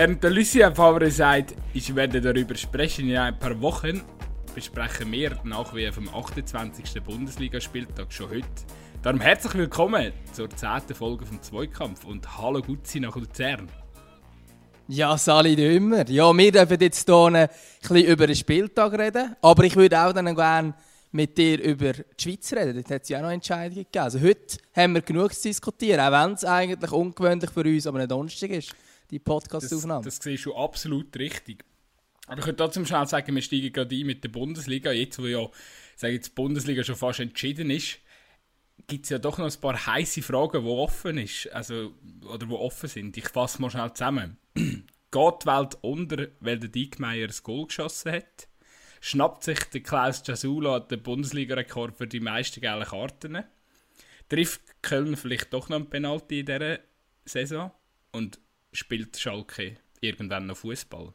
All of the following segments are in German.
Während der Lucia Favre sagt, ich werde darüber sprechen in ein paar Wochen, besprechen wir nach wie vom 28. Bundesligaspieltag schon heute. Darum herzlich willkommen zur 10. Folge vom Zweikampf und hallo Gutzi nach Luzern. Ja, Sali immer. Ja, wir dürfen jetzt hier ein bisschen über den Spieltag reden, aber ich würde auch dann gerne mit dir über die Schweiz reden. Dort hat es ja auch noch Entscheidungen gegeben. Also heute haben wir genug zu diskutieren, auch wenn es eigentlich ungewöhnlich für uns aber ein Donnerstag ist die Podcast-Aufnahme. Das, das siehst du absolut richtig. Aber ich könnte trotzdem schnell sagen, wir steigen gerade ein mit der Bundesliga. Jetzt, wo ja sage jetzt, die Bundesliga schon fast entschieden ist, gibt es ja doch noch ein paar heiße Fragen, die offen ist, also, oder die offen sind. Ich fasse mal schnell zusammen. Geht die Welt unter, weil der Diekmeyer ein Goal geschossen hat? Schnappt sich der Klaus Jasula den Bundesliga-Rekord für die meisten gelben Karten? Trifft Köln vielleicht doch noch ein Penalty in dieser Saison? Und spielt Schalke irgendwann noch Fußball?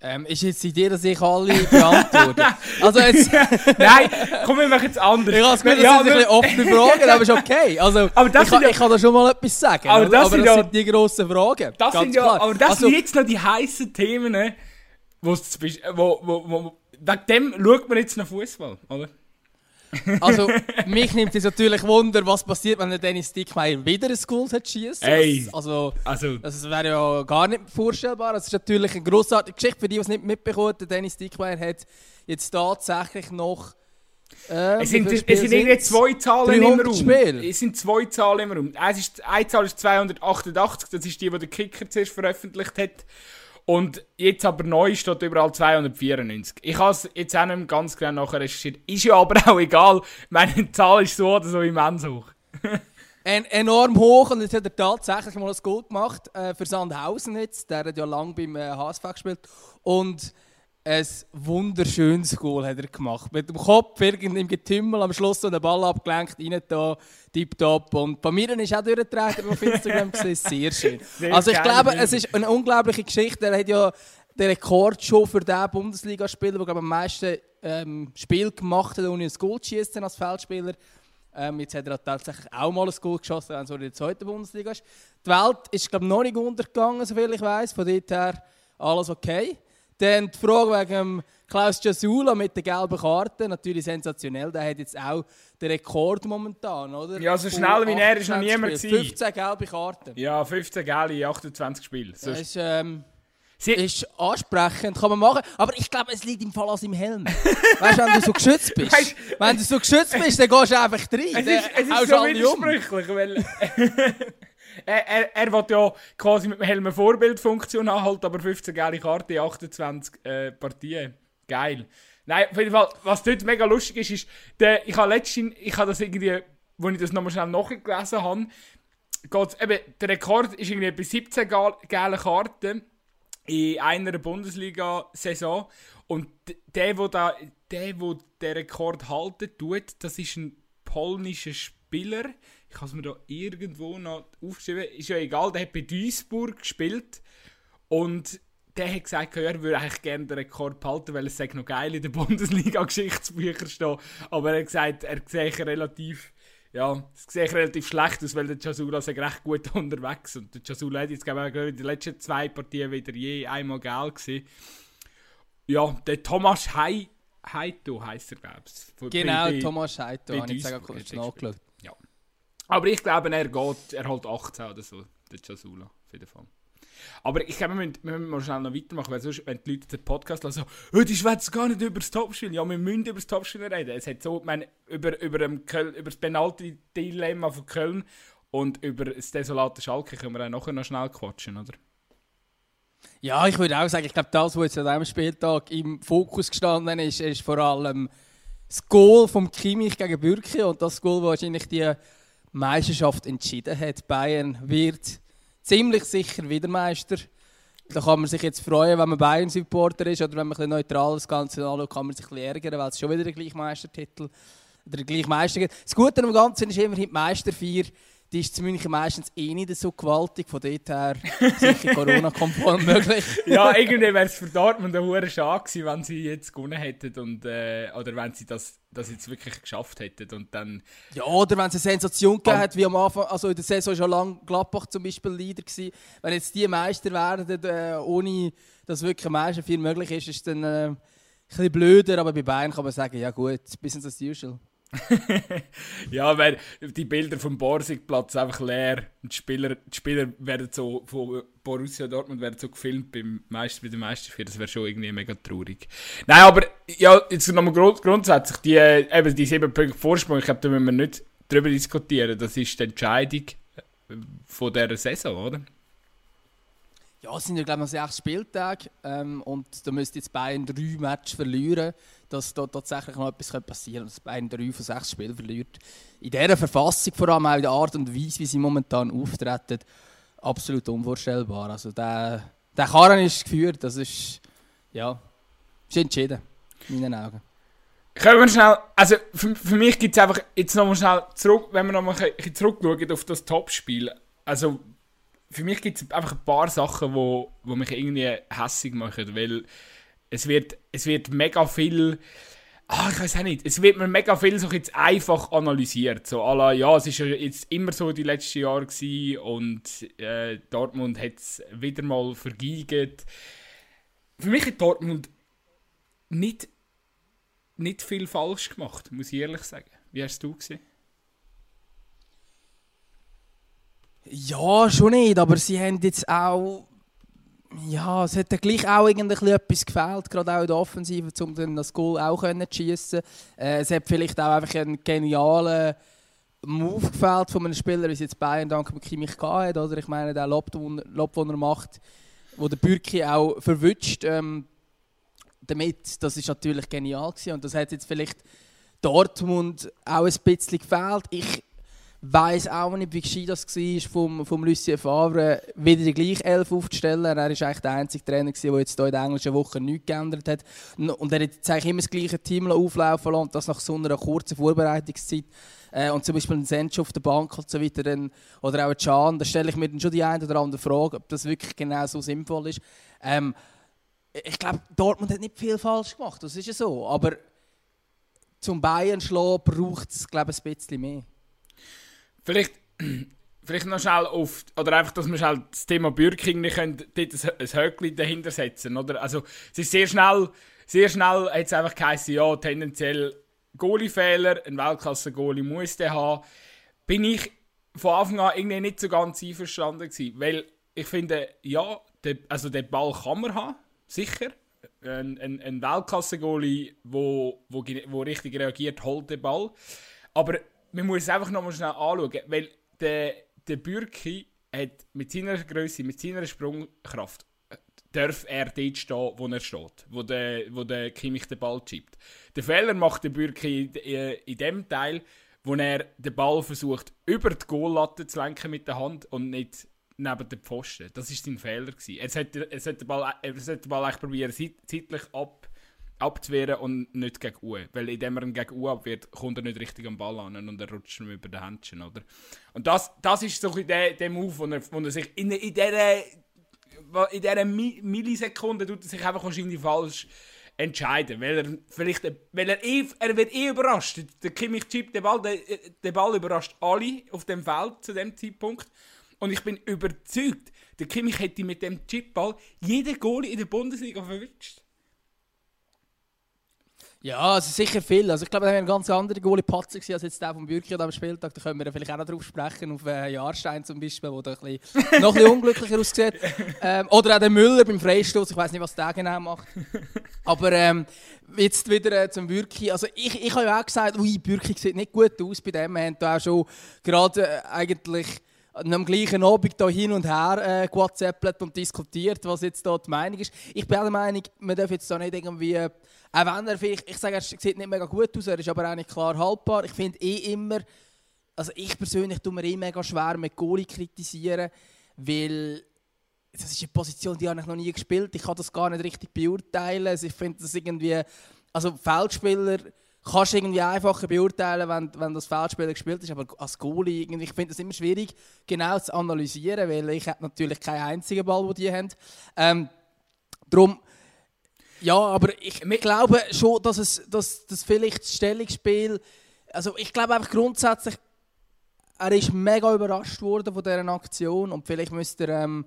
Ähm, ist jetzt die Idee, dass ich alle beantworte? also jetzt... Nein, komm, wir machen jetzt anders. Ich habe es gehört, das ja, sind ein offene Fragen, aber ist okay. Also, aber das ich, kann, ja, ich kann da schon mal etwas sagen. Aber das, aber sind, das ja, sind, die grossen Fragen. Das sind ja, klar. aber das also, sind jetzt noch die heißen Themen, ne, wo, wo, wo, wo, wegen dem schaut man jetzt noch Fußball, oder? Also, mich nimmt es natürlich Wunder, was passiert, wenn der Dennis Dickmeyer wieder ein Goal schießt. Ey, also, also, das wäre ja gar nicht vorstellbar. Das ist natürlich eine grossartige Geschichte für die, die es nicht mitbekommen. Der Dennis Dickmeyer hat jetzt tatsächlich noch. Äh, es sind, es sind irgendwie zwei Zahlen im Raum. Spiel. Es sind zwei Zahlen im Raum. ist, eine Zahl ist 288, das ist die, die der Kicker zuerst veröffentlicht hat. Und jetzt aber neu steht überall 294. Ich habe es jetzt auch nicht ganz genau nachrecherchiert. Ist ja aber auch egal. Meine Zahl ist so oder so immens hoch. en enorm hoch und jetzt hat er tatsächlich mal ein Goal gemacht äh, für Sandhausen jetzt. Der hat ja lange beim äh, HSV gespielt. Und ein wunderschönes Goal hat er gemacht. Mit dem Kopf irgendwie im Getümmel am Schluss so den Ball abgelenkt, rein da, tipptopp. Und bei mir ist auch durchgetreten auf Instagram gesehen, sehr schön. also ich glaube, es ist eine unglaubliche Geschichte. Er hat ja den Rekord schon für den Bundesligaspieler, der am meisten ähm, Spiel gemacht hat, ohne ein Goal zu schießen als Feldspieler. Ähm, jetzt hat er tatsächlich auch mal ein Goal geschossen, wenn es in der zweiten Bundesliga ist. Die Welt ist glaube noch nicht untergegangen, soviel ich weiß. Von dort her alles okay. Dann die Frage wegen Klaus Jasula mit der gelben Karte, natürlich sensationell. Der hat jetzt auch den Rekord momentan, oder? Ja, so schnell wie er ist noch niemand gewesen. 15 gelbe Karten. Ja, 15 gelbe in 28 Spielen. Das ist, ähm, Sie ist ansprechend, kann man machen. Aber ich glaube, es liegt im Fall an seinem Helm. weißt du, wenn du so geschützt bist, weißt, wenn du so geschützt bist, dann gehst du einfach rein. Es ist, es ist so widersprüchlich, um. weil... er, er, er will ja quasi mit dem Helm eine Vorbildfunktion anhalten, aber 15 geile Karten in 28 äh, Partien. Geil. Nein, auf jeden Fall, was dort mega lustig ist, ist, der, ich habe letztens, ich habe das irgendwie, als ich das nochmal schnell nachgelesen habe, geht's, eben, der Rekord ist irgendwie bei 17 geile Karten in einer Bundesliga-Saison. Und der, wo da, der, wo den Rekord halten tut, das ist ein polnischer Spieler, ich habe es mir da irgendwo noch aufgeschrieben, ist ja egal, der hat bei Duisburg gespielt. Und der hat gesagt, er würde eigentlich gerne den Rekord behalten, weil es sei noch geil in den Bundesliga-Geschichtsbüchern stehen. Aber er hat gesagt, er sehe relativ, ja, es relativ schlecht aus, weil der Jasula sei recht gut unterwegs und der Jasula hat jetzt glaube ich in den letzten zwei Partien wieder je einmal geil gesehen. Ja, der Thomas Hei Heito heisst er, glaube ich. Genau, bei, Thomas Heito, habe ich jetzt kurz nachgeschaut. Aber ich glaube, er geht, er holt 18 oder so, der Jasula, auf jeden Fall. Aber ich glaube, wir müssen, wir müssen mal schnell noch weitermachen, weil sonst, wenn die Leute den Podcast hören, so, oh, die schwätzen gar nicht über das Topspiel. Ja, wir müssen über das Topspiel reden. Es hat so, ich meine, über, über, Köln, über das Penalty-Dilemma von Köln und über das desolate Schalke können wir auch nachher noch schnell quatschen, oder? Ja, ich würde auch sagen, ich glaube, das, was jetzt an diesem Spieltag im Fokus gestanden ist, ist vor allem das Goal vom Kimmich gegen Bürki und das Goal, das wahrscheinlich die Meisterschaft entschieden hat. Bayern wird ziemlich sicher wieder Meister. Da kann man sich jetzt freuen, wenn man Bayern-Supporter ist oder wenn man ein neutral das Ganze anschaut, kann man sich ärgern, weil es schon wieder der gleiche Meistertitel der gleiche Meister gibt. Das Gute am Ganzen ist immerhin die Meisterfeier, die ist zu München meistens eh nicht so gewaltig, von dort her sicher Corona-konform möglich. ja, irgendwie wäre es für Dortmund eine hohe Schade gewesen, wenn sie jetzt gewonnen hätten und, äh, oder wenn sie das das jetzt wirklich geschafft hätten und dann... Ja, oder wenn es eine Sensation gegeben hat, wie am Anfang, also in der Saison schon lang Gladbach zum Beispiel Leader gewesen. Wenn jetzt die Meister werden, äh, ohne dass wirklich am meisten viel möglich ist, ist es dann äh, ein bisschen blöder, aber bei Bayern kann man sagen, ja gut, business as usual. ja, weil die Bilder vom Borsigplatz einfach leer. Die Spieler, die Spieler werden so von Borussia Dortmund werden so gefilmt beim Meister, bei den Meisterspielen. Das wäre schon irgendwie mega traurig. Nein, aber ja, jetzt nochmal grund grundsätzlich die, eben die sieben Punkte Vorsprung. Ich glaube, da müssen wir nicht drüber diskutieren. Das ist die Entscheidung von dieser Saison, oder? Ja, es sind ja glaube ich sechs Spieltage ähm, und da müsste jetzt Bayern drei Matches verlieren, dass da tatsächlich noch etwas passieren könnte, dass Bayern drei von sechs Spielen verliert. In dieser Verfassung vor allem auch in der Art und Weise, wie sie momentan auftreten, absolut unvorstellbar. Also der, der Karren ist geführt, das ist, ja, ist entschieden, in meinen Augen. Können wir schnell, also für, für mich gibt es einfach jetzt nochmal schnell zurück, wenn wir nochmal ein zurückschauen auf das Topspiel. Also für mich gibt es einfach ein paar Sachen, wo, wo mich irgendwie hässig machen, weil es wird, es wird mega viel, ah, ich weiß auch nicht, es wird mir mega viel so jetzt einfach analysiert, so la, ja, es ist jetzt immer so die letzten Jahre gewesen und äh, Dortmund hat es wieder mal vergeigt. Für mich hat Dortmund nicht, nicht viel falsch gemacht, muss ich ehrlich sagen. Wie hast du gesehen? Ja, schon nicht, aber sie haben jetzt auch. Ja, es hat gleich auch irgendwie etwas gefehlt, gerade auch in der Offensive, um dann das Goal auch zu schießen. Äh, es hat vielleicht auch einfach einen genialen Move gefällt von einem Spieler, wie es jetzt Bayern dank Kimmich hat, oder? Ich meine, der Lob, Lob den er macht, wo der Bürki auch verwünscht, ähm, damit, das ist natürlich genial gewesen. und das hat jetzt vielleicht Dortmund auch ein bisschen gefehlt. Ich weiß auch nicht, wie gescheit das war, vom, vom Lucien Favre wieder die gleiche Elf aufzustellen. Er war eigentlich der einzige Trainer, der jetzt hier in der englischen Woche nichts geändert hat. Und er hat jetzt eigentlich immer das gleiche Team auflaufen lassen, das nach so einer kurzen Vorbereitungszeit. Äh, und zum Beispiel ein Sensch auf der Bank und so weiter, dann, oder auch ein Can, da stelle ich mir dann schon die eine oder andere Frage, ob das wirklich genau so sinnvoll ist. Ähm, ich glaube, Dortmund hat nicht viel falsch gemacht, das ist ja so. Aber zum Bayern schlagen braucht es, glaube ich, ein bisschen mehr. Vielleicht, vielleicht noch schnell auf, oder einfach, dass wir schnell das Thema Bürking nicht können, dort ein, ein Höckchen dahinter setzen, oder? Also, es ist sehr schnell, sehr schnell hat es einfach geheißen, ja, tendenziell Goalie-Fehler, ein Weltklasse-Goalie muss der haben. Bin ich von Anfang an irgendwie nicht so ganz einverstanden gewesen, weil ich finde, ja, der, also den Ball kann man haben, sicher. Ein, ein, ein Weltklasse-Goalie, wo, wo, wo richtig reagiert, holt den Ball. Aber man muss es einfach nochmal schnell anschauen, weil der, der Bürki hat mit seiner Größe, mit seiner Sprungkraft, darf er dort stehen, wo er steht, wo der, wo der Kimmich den Ball chippt. Der Fehler macht der Bürki in, in dem Teil, wo er den Ball versucht, über die Goallatte zu lenken mit der Hand und nicht neben den Pfosten. Das war sein Fehler. Gewesen. Er sollte, den Ball, er sollte den Ball eigentlich probieren, zeitlich ab abzuwehren und nicht gegen U. Weil indem er ihn gegen U abwehrt, kommt er nicht richtig am Ball an und er rutscht ihm über den Händchen, oder? Und das, das ist so der, der Move, wo er, wo er sich in, in dieser in Millisekunde tut er sich einfach wahrscheinlich falsch entscheiden, weil er vielleicht, weil er eh, er wird eh überrascht. Der Kimmich chippt den Ball, der, der Ball überrascht alle auf dem Feld zu dem Zeitpunkt. Und ich bin überzeugt, der Kimmich hätte mit dem Chipball jeden Goalie in der Bundesliga verwünscht. Ja, also sicher viel. Also ich glaube, da haben wir ganz andere Goalie Patzer als jetzt der vom Bürki am Spieltag. Da können wir vielleicht auch noch drauf sprechen, auf äh, Jahrstein zum Beispiel, der noch ein bisschen unglücklicher aussieht. Ähm, oder auch der Müller beim Freistoß. Ich weiß nicht, was der genau macht. Aber ähm, jetzt wieder äh, zum Bürki. Also ich, ich habe ja auch gesagt, ui, Bürki sieht nicht gut aus bei dem. Wir haben da auch schon gerade äh, eigentlich am gleichen Abend hier hin und her äh, WhatsApp und diskutiert, was jetzt da die Meinung ist. Ich bin der Meinung, man darf jetzt da nicht irgendwie, äh, auch wenn er vielleicht, ich sage, er sieht nicht mega gut aus, er ist aber eigentlich klar haltbar. Ich finde eh immer, also ich persönlich tue mir eh mega schwer mit Goalie kritisieren, weil das ist eine Position, die habe ich noch nie gespielt. Ich kann das gar nicht richtig beurteilen. Also ich finde das irgendwie, also Feldspieler kannst du irgendwie einfacher beurteilen, wenn, wenn das Feldspieler gespielt ist, aber als Goalie, ich finde das immer schwierig, genau zu analysieren, weil ich habe natürlich keinen einzigen Ball, den die haben. Ähm, darum, Ja, aber ich glaube schon, dass es dass, dass vielleicht das Stellungsspiel. Also ich glaube einfach grundsätzlich, er ist mega überrascht worden von dieser Aktion und vielleicht müsste er ähm,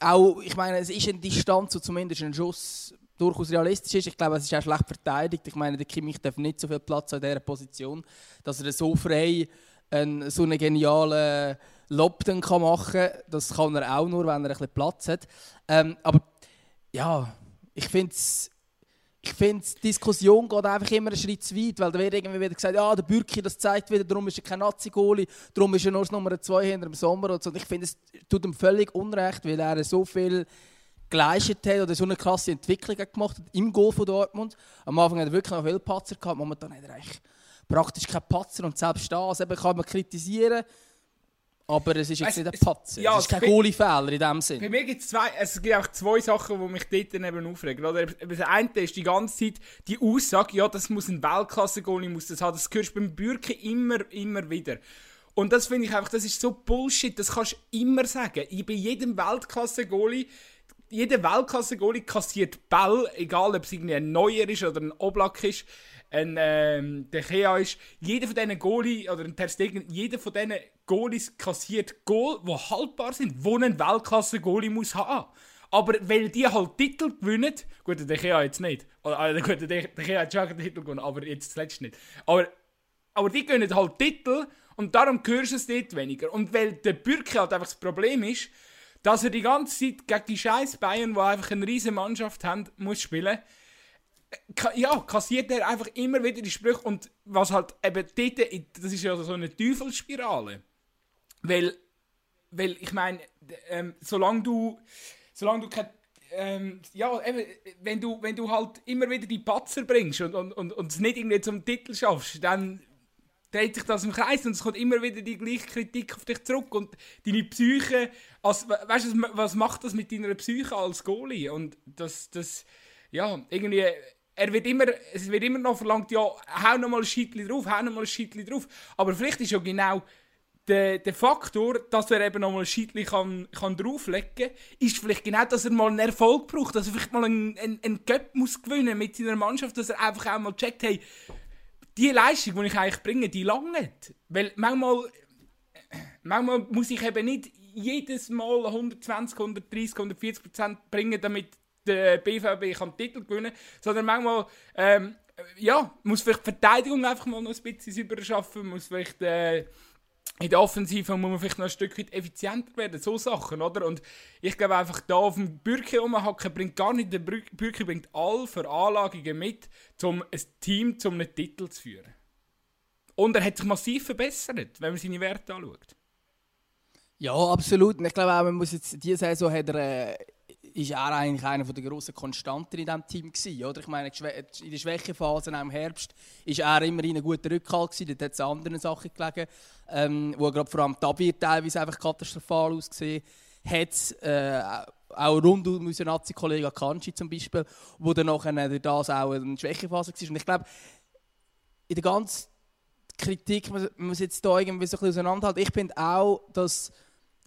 auch, ich meine, es ist eine Distanz, zumindest ein Schuss durchaus realistisch ist. Ich glaube, es ist auch schlecht verteidigt. Ich meine, der Kimmich darf nicht so viel Platz in dieser Position, dass er so frei einen, so einen genialen Lob dann kann machen kann. Das kann er auch nur, wenn er ein bisschen Platz hat. Ähm, aber ja, ich finde ich finde, die Diskussion geht einfach immer einen Schritt zu weit, weil da wird irgendwie wieder gesagt, ja, der Bürki, das zeigt wieder, darum ist er kein Nazi-Goli, darum ist er nur Nummer 2 hinter dem Sommer und so. Und ich finde, es tut ihm völlig unrecht, weil er so viel geleistet hat oder so eine krasse Entwicklung gemacht hat im Goal von Dortmund. Am Anfang hat er wirklich noch viele Patzer gehabt, momentan hat er eigentlich praktisch keinen Patzer und selbst das eben kann man kritisieren. Aber es ist jetzt es, nicht ein Patzer. Ja, es ist kein Goalie-Fehler in dem Sinne. Bei mir gibt es zwei, es gibt auch zwei Sachen, die mich dort eben aufregen. Oder? Das eine ist die ganze Zeit die Aussage, ja, das muss ein Weltklasse-Goalie muss das haben. Das hörst du beim Bürki immer, immer wieder. Und das finde ich einfach, das ist so Bullshit, das kannst du immer sagen. Ich bei jedem Weltklasse-Goalie jeder Weltklasse-Goalie kassiert Ball, egal ob es irgendwie ein Neuer ist oder ein Oblak ist, ein ähm, der Kea ist. Jeder von diesen Goalie oder ein Ter Stegen, jeder von diesen Goalies kassiert Goal, die haltbar sind, wo ein Weltklasse-Goalie muss haben. Aber weil die halt Titel gewinnen, gut, der Kea jetzt nicht, oder, also, gut, der, Kea hat schon einen Titel gewonnen, aber jetzt zuletzt nicht. Aber, aber die gewinnen halt Titel und darum hörst du es dort weniger. Und weil der Bürki halt einfach das Problem ist, dass er die ganze Zeit gegen die scheiß Bayern, die einfach eine riesige Mannschaft haben, muss spielen. Ja, kassiert er einfach immer wieder die Sprüche und was halt eben dort, das ist ja so eine Teufelsspirale. Weil, weil ich meine, ähm, solange du, solange du kein, ähm, ja, eben, wenn du, wenn du halt immer wieder die Patzer bringst und, und, und, und es nicht irgendwie zum Titel schaffst, dann dreht sich das im Kreis und es kommt immer wieder die gleiche Kritik auf dich zurück und deine Psyche, als, weißt du, was macht das mit deiner Psyche als Goalie? Und das, das, ja, irgendwie, er wird immer, es wird immer noch verlangt, ja, hau noch mal ein Scheitchen drauf, hau noch mal ein Scheitchen drauf, aber vielleicht ist ja genau der, der Faktor, dass er eben noch mal ein Scheitchen kann, kann drauflegen kann, ist vielleicht genau, dass er mal einen Erfolg braucht, dass er vielleicht mal einen, einen, einen Cup muss gewinnen mit seiner Mannschaft, dass er einfach auch mal checkt, hey, die Leistung, die ich eigentlich bringe, die lange Weil manchmal, manchmal muss ich eben nicht jedes Mal 120, 130, 140 Prozent bringen, damit der BVB kann Titel gewinnen kann, sondern manchmal ähm, ja, muss vielleicht die Verteidigung einfach mal noch ein bisschen sauberer schaffen, muss vielleicht äh, in der Offensive muss man vielleicht noch ein Stück weit effizienter werden, so Sachen, oder? Und ich glaube einfach, da auf dem Bürki rumhacken bringt gar nicht, der Bürki bringt all Veranlagungen mit, um ein Team zu einem Titel zu führen. Und er hat sich massiv verbessert, wenn man seine Werte anschaut. Ja, absolut. Und ich glaube auch, man muss jetzt, diese Saison hat er, äh, ist er eigentlich einer der grossen Konstanten in diesem Team gewesen, oder? Ich meine, in der Schwächephase im Herbst ist er immer in einem guten Rückhalt gewesen, dort hat es andere Sachen gelegen, ähm, wo gerade vor allem Tabir teilweise einfach katastrophal ausgesehen hat. Äh, auch rund um unseren Nazi-Kollegen Kanji zum Beispiel, wo dann nachher das auch eine Schwächephase war. Und ich glaube, in der ganzen Kritik, man muss jetzt hier irgendwie so ein bisschen auseinanderhalten. Ich finde auch, dass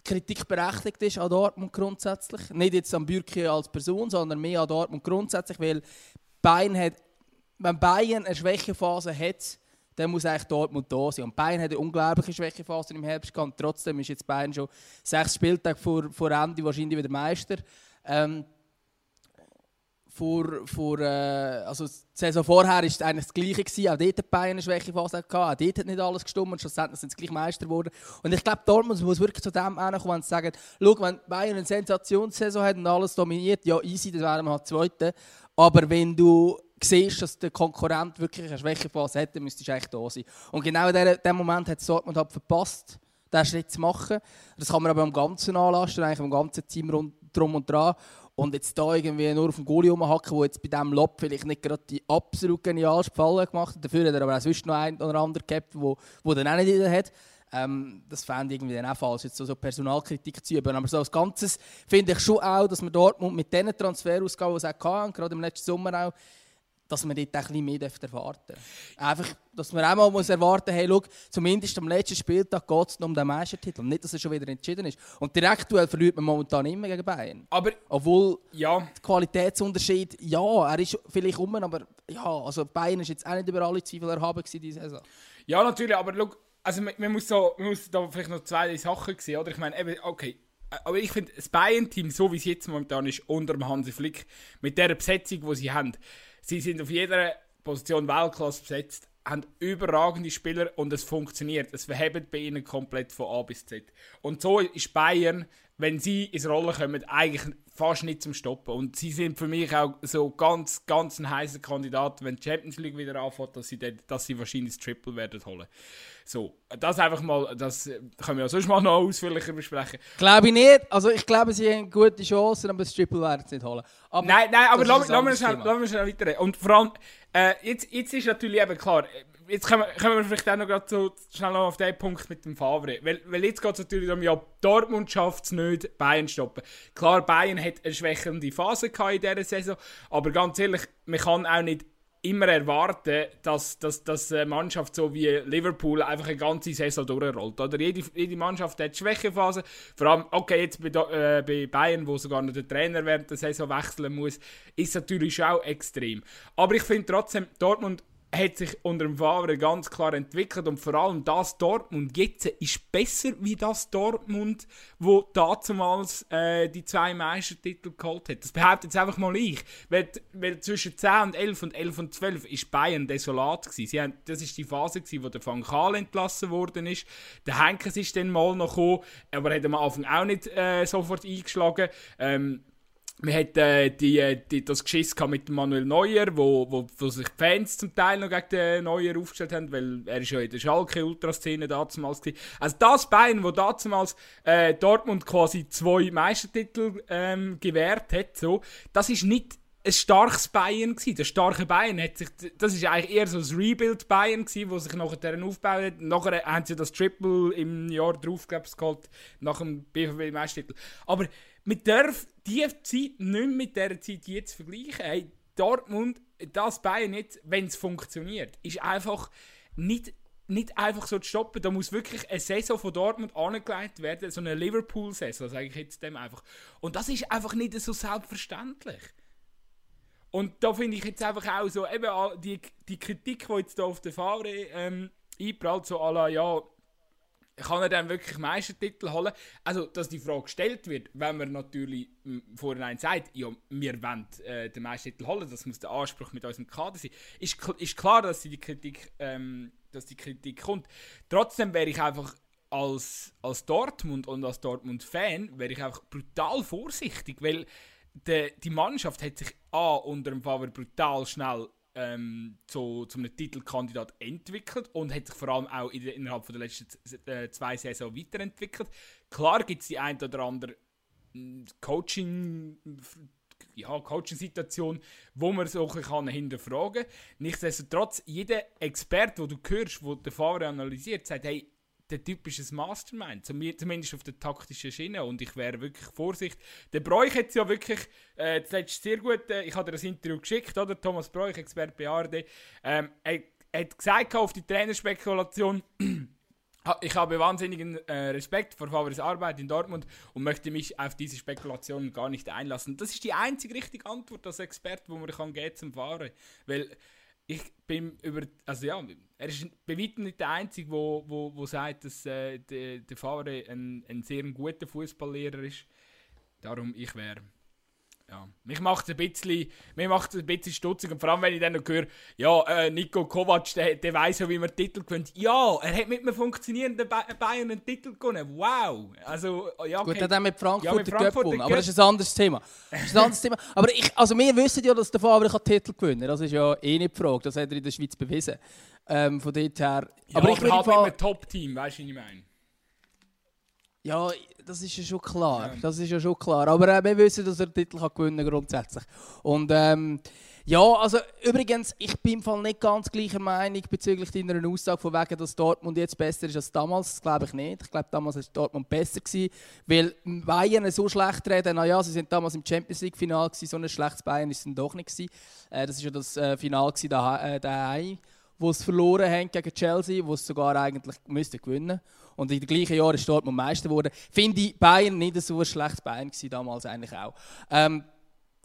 Kritik berechtigt ist an Dortmund grundsätzlich. Nicht jetzt an Bürki als Person, sondern mehr an Dortmund grundsätzlich, weil Bayern hat, wenn Bayern eine Schwächephase hat, dann muss eigentlich Dortmund da sein. Und Bayern hat eine unglaubliche Schwächephase im Herbst gehabt. Trotzdem ist jetzt Bayern schon sechs Spieltage vor, vor Ende wahrscheinlich wieder Meister. Ähm, vor, vor, äh, also die Saison vorher war eigentlich das Gleiche. Gewesen. Auch dort hat Bayern eine Schwächephase gehabt. Auch dort hat nicht alles gestimmt und schlussendlich sind sie gleich Meister geworden. Und ich glaube, Dortmund muss wirklich zu dem kommen, wenn sie sagen, schau, wenn Bayern eine Sensationssaison hat und alles dominiert, ja easy, dann wären wir halt Zweite. Aber wenn du siehst, dass der Konkurrent wirklich eine Schwächephase hat, dann müsstest du eigentlich da sein. Und genau in diesem Moment hat Dortmund halt verpasst, diesen Schritt zu machen. Das kann man aber am Ganzen anlasten, eigentlich am ganzen Team rund, drum und dran. Und jetzt da irgendwie nur auf dem Goalie rumhacken, der jetzt bei diesem Lob vielleicht nicht gerade die absolut genialste Falle gemacht hat. Dafür hat er aber auch sonst noch einen oder anderen gehabt, wo, wo dann auch nicht jeder hat. Ähm, das fände ich irgendwie dann auch falsch, jetzt so, so Personalkritik zu üben. Aber so als Ganzes finde ich schon auch, dass man dort mit diesen Transferausgaben, die es auch hatten, gerade im letzten Sommer auch, dass man dort ein bisschen mehr erwarten darf. Einfach, dass man auch mal muss erwarten hey, schau, zumindest am letzten Spieltag geht es noch um den Meistertitel. Nicht, dass er schon wieder entschieden ist. Und direkt verliert man momentan immer gegen Bayern. Aber, Obwohl ja. der Qualitätsunterschied, ja, er ist vielleicht um, aber ja, also Bayern ist jetzt auch nicht über alle Zweifel erhaben diese Saison. Ja, natürlich, aber schau, also man, man, muss so, man muss da vielleicht noch zwei Sachen sehen, oder? Ich meine, eben, okay, aber ich finde, das Bayern-Team, so wie es jetzt momentan ist, unter dem Hansi Flick, mit der Besetzung, die sie haben, sie sind auf jeder Position Weltklasse besetzt, haben überragende Spieler und es funktioniert. Es verhebt bei ihnen komplett von A bis Z. Und so ist Bayern, wenn sie ins Rollen kommen, eigentlich fast nicht zum Stoppen. Und sie sind für mich auch so ganz, ganz ein heißer Kandidat, wenn die Champions League wieder anfängt, dass sie, dass sie wahrscheinlich das Triple werden holen. So, das einfach mal, das können wir ja sonst mal noch ausführlicher besprechen. Glaube ich nicht. Also ich glaube, sie haben gute Chancen, aber das Triple werden sie nicht holen. Aber nein, nein, aber lassen wir schnell, schnell weiter. Und vor allem, äh, jetzt, jetzt ist natürlich eben klar, jetzt kommen, kommen wir vielleicht auch noch gerade so schnell noch auf den Punkt mit dem Favre. Weil, weil jetzt geht es natürlich darum, ja, Dortmund schafft es nicht, Bayern stoppen. Klar, Bayern hat eine schwächende Phase in dieser Saison, aber ganz ehrlich, man kann auch nicht immer erwarten, dass, dass, dass eine Mannschaft so wie Liverpool einfach eine ganze Saison durchrollt. Oder jede, jede Mannschaft hat Schwächephase. Vor allem, okay, jetzt bei, äh, bei Bayern, wo sogar noch der Trainer während der Saison wechseln muss, ist natürlich auch extrem. Aber ich finde trotzdem, Dortmund hat sich unter dem Favre ganz klar entwickelt und vor allem das Dortmund jetzt ist besser wie das Dortmund, wo damals äh, die zwei Meistertitel geholt hat. Das behauptet jetzt einfach mal ich. Weil, weil zwischen 10 und 11 und 11 und 12 ist Bayern desolat gewesen. Sie haben, das ist die Phase gewesen, wo der Van Gaal entlassen worden ist. Der Henkes ist dann mal noch gekommen, aber hat am Anfang auch nicht äh, sofort eingeschlagen. Ähm, wir hatten äh, die, äh, die, das Geschiss mit Manuel Neuer, wo, wo, wo sich die Fans zum Teil noch gegen den Neuer aufgestellt haben, weil er ist ja in der Schalke-Ultraszene damals war. Also das Bein, wo damals äh, Dortmund quasi zwei Meistertitel ähm, gewährt hat, so, das ist nicht ein starkes Bayern gewesen. Der starke Bayern hat sich, das ist eigentlich eher so ein Rebuild Bayern gewesen, wo sich nachher aufgebaut hat. Nachher haben sie das Triple im Jahr drauf, glaube ich, geholt, nach dem BVB Meistertitel. Aber man darf die Zeit nicht mit der Zeit jetzt vergleichen. Hey, Dortmund, das Bayern jetzt, wenn es funktioniert, ist einfach nicht, nicht einfach so zu stoppen. Da muss wirklich eine Saison von Dortmund angelegt werden, so eine Liverpool-Saison, sage ich jetzt dem einfach. Und das ist einfach nicht so selbstverständlich. Und da finde ich jetzt einfach auch so, eben die, die Kritik, die jetzt hier auf der Fahre ähm, einprallt, so à la, ja, kann er dann wirklich Meistertitel holen? Also, dass die Frage gestellt wird, wenn man natürlich vorhin sagt, ja, wir wollen äh, den Meistertitel holen, das muss der Anspruch mit unserem Kader sein, ist, ist klar, dass die Kritik, ähm, dass die Kritik kommt. Trotzdem wäre ich einfach als, als Dortmund und als Dortmund-Fan wäre ich einfach brutal vorsichtig, weil de, die Mannschaft hat sich A, unter dem Favre brutal schnell ähm, zu, zu einem Titelkandidat entwickelt und hat sich vor allem auch in, innerhalb der letzten äh, zwei Saison weiterentwickelt. Klar gibt es die ein oder andere hm, Coaching ja, Coaching-Situation, wo man so ein kann hinterfragen kann. Nichtsdestotrotz, jeder Experte, den du hörst, der den Fahrer analysiert, sagt, hey, der Typ ist ein Mastermind, zumindest auf der taktischen Schiene und ich wäre wirklich vorsichtig. Der Bräuch hat es ja wirklich äh, zuletzt sehr gut, äh, ich habe dir ein Interview geschickt, oder? Thomas Bräuch, Experte bei ARD, ähm, er, er hat gesagt auf die Trainerspekulation, ich habe wahnsinnigen äh, Respekt vor Favres Arbeit in Dortmund und möchte mich auf diese Spekulationen gar nicht einlassen. Das ist die einzige richtige Antwort als Experte, wo man kann gehen zum Fahren, weil ich bin über, also ja, er ist bei weitem nicht der Einzige, wo, wo, wo sagt, dass äh, der, der Favre ein, ein sehr guter Fußballlehrer ist. Darum, ich wäre ja, mich macht es ein bisschen, macht ein bisschen stutzig und vor allem, wenn ich dann noch höre, ja, äh, Nico Kovac, der, der weiß ja, wie man Titel gewinnt. Ja, er hat mit einem funktionierenden Bayern einen Titel gewonnen. Wow! Also, ja, okay. Gut, er hat mit Frankfurt, ja, mit Frankfurt gewonnen, aber das ist ein anderes Thema. Das ist ein anderes Thema. Aber ich, also wir wissen ja, dass der Favre Titel gewinnen kann. Das ist ja eh nicht die Frage. Das hat er in der Schweiz bewiesen. Ähm, von dort her. Ja, aber ich bin halt mit einem Top-Team, weißt du, was ich meine? Ja, das ist ja schon klar. Ja. Das ist ja schon klar. Aber äh, wir wissen, dass er den Titel kann gewinnen grundsätzlich. Und ähm, ja, also übrigens, ich bin im Fall nicht ganz gleicher Meinung bezüglich deiner Aussage von wegen, dass Dortmund jetzt besser ist als damals. Das glaube ich nicht. Ich glaube, damals war Dortmund besser gewesen, weil Bayern so schlecht reden. Naja, sie sind damals im Champions League Final gewesen, so ein schlechtes Bayern ist es doch nicht gewesen. Äh, das ist ja das äh, Final gewesen, daheim. Wo es verloren haben gegen Chelsea, wo es sogar eigentlich müsste gewinnen und in dem gleichen Jahr ist Dortmund Meister geworden. Finde ich Bayern nicht so ein schlechtes Bayern gewesen, damals eigentlich auch. Ähm,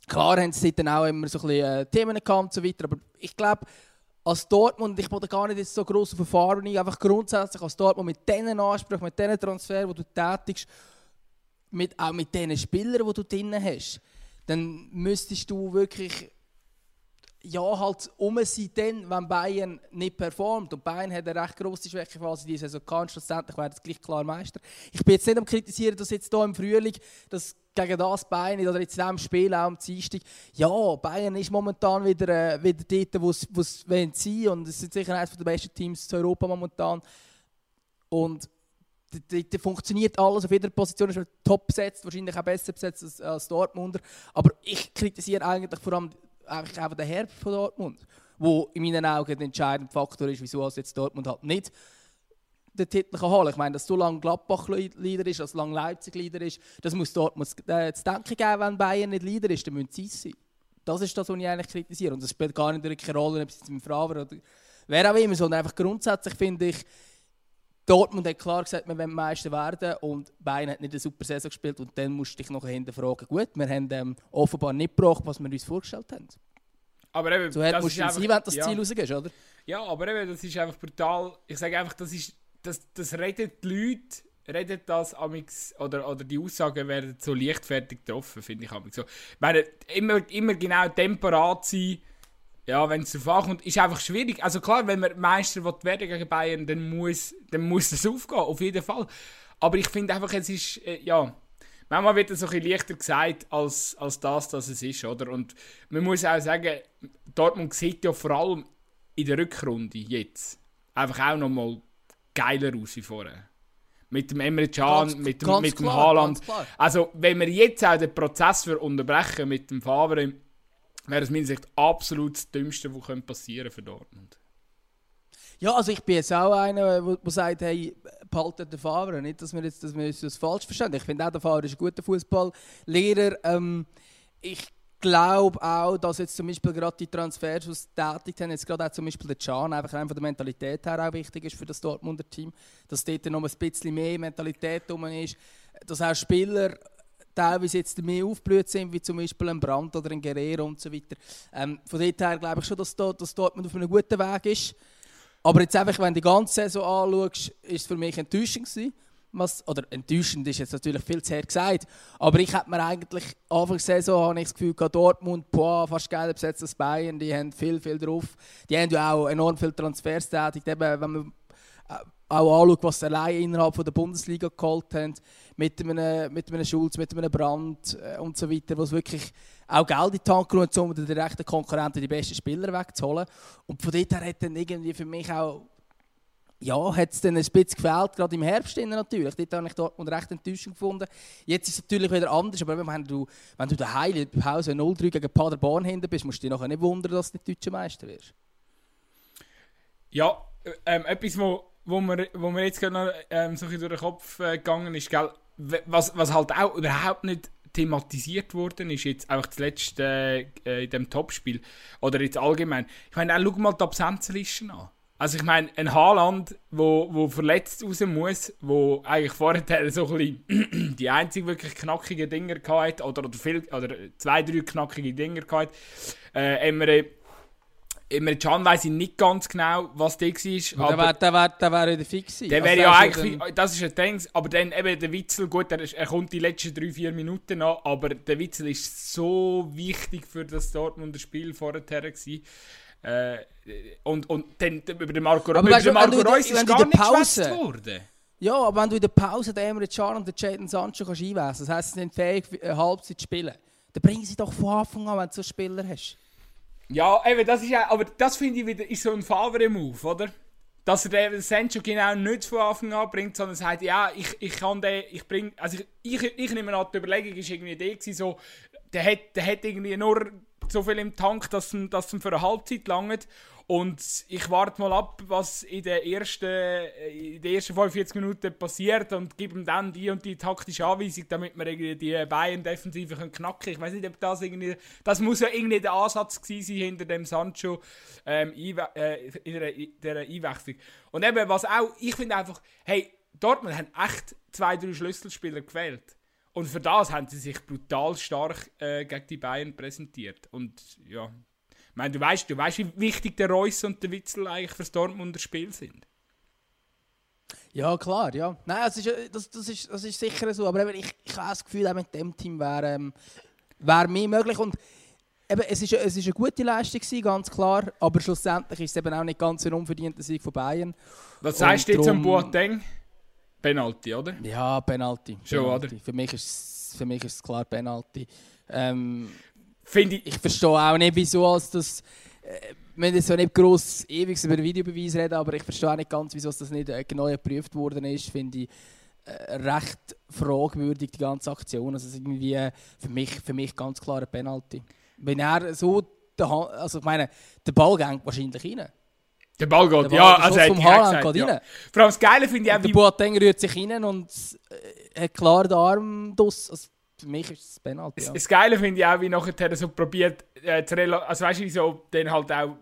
klar haben sie dann auch immer so ein bisschen äh, Themen gehabt und so weiter, aber ich glaube, als Dortmund, ich wollte gar nicht so gross auf Erfahrung, einfach grundsätzlich als Dortmund mit diesen Ansprüchen, mit diesen Transfers, die du tätigst, mit, auch mit diesen Spielern, die du drin hast, dann müsstest du wirklich ja, halt um sein, dann, wenn Bayern nicht performt. Und Bayern hat eine recht grosse Schwächephase diese Saison gehabt. Schlussendlich wäre es gleich klar Meister. Ich bin jetzt nicht am kritisieren, dass jetzt hier im Frühling, dass gegen das Bayern oder jetzt in diesem Spiel auch am Dienstag, ja, Bayern ist momentan wieder, äh, wieder dort, wo es sein wollen. Und es sind sicher eines der besten Teams in Europa momentan. Und da funktioniert alles auf jeder Position, ist top besetzt, wahrscheinlich auch besser besetzt als, als Dortmunder. Aber ich kritisiere eigentlich vor allem eigentlich einfach der Herbst von Dortmund, wo in meinen Augen der entscheidende Faktor ist, wieso also jetzt Dortmund halt nicht den Titel holen Ich meine, dass so lange Gladbach Leader ist, dass so lange Leipzig Leader ist, das muss Dortmund äh, zu denken geben, wenn Bayern nicht Leader ist, dann müssen sie es sein. Das ist das, was ich eigentlich kritisiere. Und das spielt gar nicht eine Rolle, ob es jetzt mit Fraver oder wer auch immer, sondern einfach grundsätzlich finde ich, Dortmund hat klar gesagt, wir wollen Meister werden und Bayern hat nicht eine super Saison gespielt und dann musst du dich noch hinterfragen. Gut, wir haben ähm, offenbar nicht gebraucht, was wir uns vorgestellt haben. Aber eben, so das musst du einfach, sein, wenn du das ja. Ziel rausgehst, oder? Ja, aber eben, das ist einfach brutal. Ich sage einfach, das ist, das, das reden die Leute, reden das amix, oder, oder die Aussagen werden so leichtfertig getroffen, finde ich amix so. Ich meine, immer, immer genau temperat sein, ja, wenn es darauf ankommt, ist einfach schwierig. Also klar, wenn man Meister werden gegen Bayern, dann muss, dann muss das aufgehen, auf jeden Fall. Aber ich finde einfach, es ist, äh, ja, manchmal wird es so ein bisschen leichter gesagt, als, als das, dass es ist, oder? Und man muss auch sagen, Dortmund sieht ja vor allem in der Rückrunde jetzt einfach auch noch mal geiler aus wie vorher. Mit dem Emre Can, ganz, mit dem, mit dem klar, Haaland. Also, wenn wir jetzt auch den Prozess unterbrechen mit dem Favre, wäre aus meiner Sicht absolut das Dümmste, was passieren für Dortmund. Ja, also ich bin jetzt auch einer, der sagt, hey, behaltet den Fahrer. Nicht, dass wir jetzt dass wir das falsch verstehen. Ich finde auch, der Fahrer ist ein guter Fußballlehrer. Ähm, ich glaube auch, dass jetzt zum Beispiel gerade die Transfers, die sie tätigt haben, jetzt gerade auch zum Beispiel der Can, einfach von der Mentalität her auch wichtig ist für das Dortmunder Team. Dass dort noch ein bisschen mehr Mentalität drum ist. Dass auch Spieler teilweise jetzt mehr aufgeblüht sind, wie zum Beispiel ein Brand oder ein Guerrero und so weiter. Ähm, von dort her glaube ich schon, dass, da, dass Dortmund auf einem guten Weg ist. Aber jetzt einfach, wenn du die ganze Saison anschaust, ist es für mich enttäuschend gewesen. Was, oder enttäuschend ist jetzt natürlich viel zu her gesagt, aber ich habe mir eigentlich Anfang der Saison habe ich das Gefühl gehabt, Dortmund, boah, fast geiler besetzt als Bayern, die haben viel, viel drauf. Die haben ja auch enorm viele Transfers tätigt, wenn man äh, auch anschaut, was sie allein innerhalb der Bundesliga geholt haben, mit einem, mit einem Schulz, mit einem Brand äh, und so weiter, was wirklich auch Geld in die Tank genommen um den direkten Konkurrenten die besten Spieler wegzuholen. Und von dort her hat dann irgendwie für mich auch ja, hat es dann ein bisschen gefehlt, gerade im Herbst natürlich. Dort habe ich Dortmund recht enttäuschend gefunden. Jetzt ist es natürlich wieder anders, aber wenn du, wenn du daheim in der Pause 0-3 gegen Paderborn hinten bist, musst du dich nachher nicht wundern, dass du nicht deutscher Meister wirst. Ja, ähm, etwas, wo, wo, mir, wo mir jetzt gerade noch ähm, so durch den Kopf äh, gegangen ist, gell? Was, was halt auch überhaupt nicht thematisiert worden ist, jetzt einfach das letzte äh, in dem Topspiel oder jetzt allgemein. Ich meine, schau mal die Absenzlisten an. Also ich meine, ein Haaland, wo, wo verletzt raus muss, wo eigentlich vorher so ein die einzig wirklich knackige Dinger gehabt oder, oder, viel, oder zwei, drei knackige Dinger gehabt, äh, Emre Emre Can weiss ich nicht ganz genau, was der war. Aber der wäre der wär, wieder fix Der wäre also ja eigentlich, dann... das ist ein Ding, aber dann eben der Witzel, gut, er, er kommt die letzten 3-4 Minuten an, aber der Witzel ist so wichtig für das Dortmunder Spiel vorher gewesen. Äh, und, und dann über den Marco, aber über den Marco Reus ist gar nicht Pause, worden. Ja, aber wenn du in der Pause den Emre Can und den Jadon Sancho kannst einwechseln, das heisst, sie sind fähig, eine Halbzeit zu spielen, dann bringen sie doch von Anfang an, wenn du so einen Spieler hast. Ja, eben, das ist ja, aber das finde ich wieder ist so ein Favre-Move, oder? dass er den Sancho genau nicht von Anfang an bringt, sondern sagt, ja, ich, ich kann den, ich bring, also ich, ich, ich nehme an, die Überlegung ist irgendwie die gewesen, so, der hat, der hat irgendwie nur so viel im Tank, dass es dass für eine Halbzeit langt. Und ich warte mal ab, was in den ersten, in den ersten 45 Minuten passiert und gebe ihm dann die und die taktische Anweisung, damit wir irgendwie die Bayern-Defensive knacken können. Ich weiß nicht, ob das irgendwie. Das muss ja irgendwie der Ansatz gewesen sein hinter dem Sancho ähm, äh, in der, der Einwechslung. Und eben, was auch, ich finde einfach, hey, Dortmund haben echt zwei, drei Schlüsselspieler gewählt. Und für das haben sie sich brutal stark äh, gegen die Bayern präsentiert. Und ja, ich meine, du weißt, du weißt, wie wichtig der Reus und der Witzel eigentlich fürs Dortmunder Spiel sind. Ja, klar, ja. Nein, das ist, das, das ist, das ist sicher so. Aber eben, ich, ich habe das Gefühl, auch mit dem Team wäre ähm, wär mehr möglich. Und eben, es ist, es ist eine gute Leistung, gewesen, ganz klar. Aber schlussendlich ist es eben auch nicht ganz ein unverdienter Sieg von Bayern. Was sagst du jetzt zum Boateng? Penalty, oder? Ja, Penalty. Schon, Penalty. oder? Für mich ist, für mich ist es klar Penalty. Ähm, Finde ich. Ich verstehe auch nicht, wieso als das. Äh, wir müssen ja nicht gross ewig über Videobeweis reden, aber ich verstehe auch nicht ganz, wieso das nicht äh, genau geprüft worden ist. Finde ich äh, recht fragwürdig, die ganze Aktion. Also irgendwie äh, für mich, für mich ganz klar ein Penalty. Wenn er so. Also ich meine, der Ball geht wahrscheinlich rein. Der Ball geht, der Ball, ja, also vom Haaland geht ja. rein. Vor allem das Geile finde ich auch. Der Boateng rührt sich rein und äh, hat klar den Arm draus. Also, für mich ist es Penalty. Ja. Das Geile finde ich auch, wie nachher so probiert, äh, zu also weißt du, so dann halt auch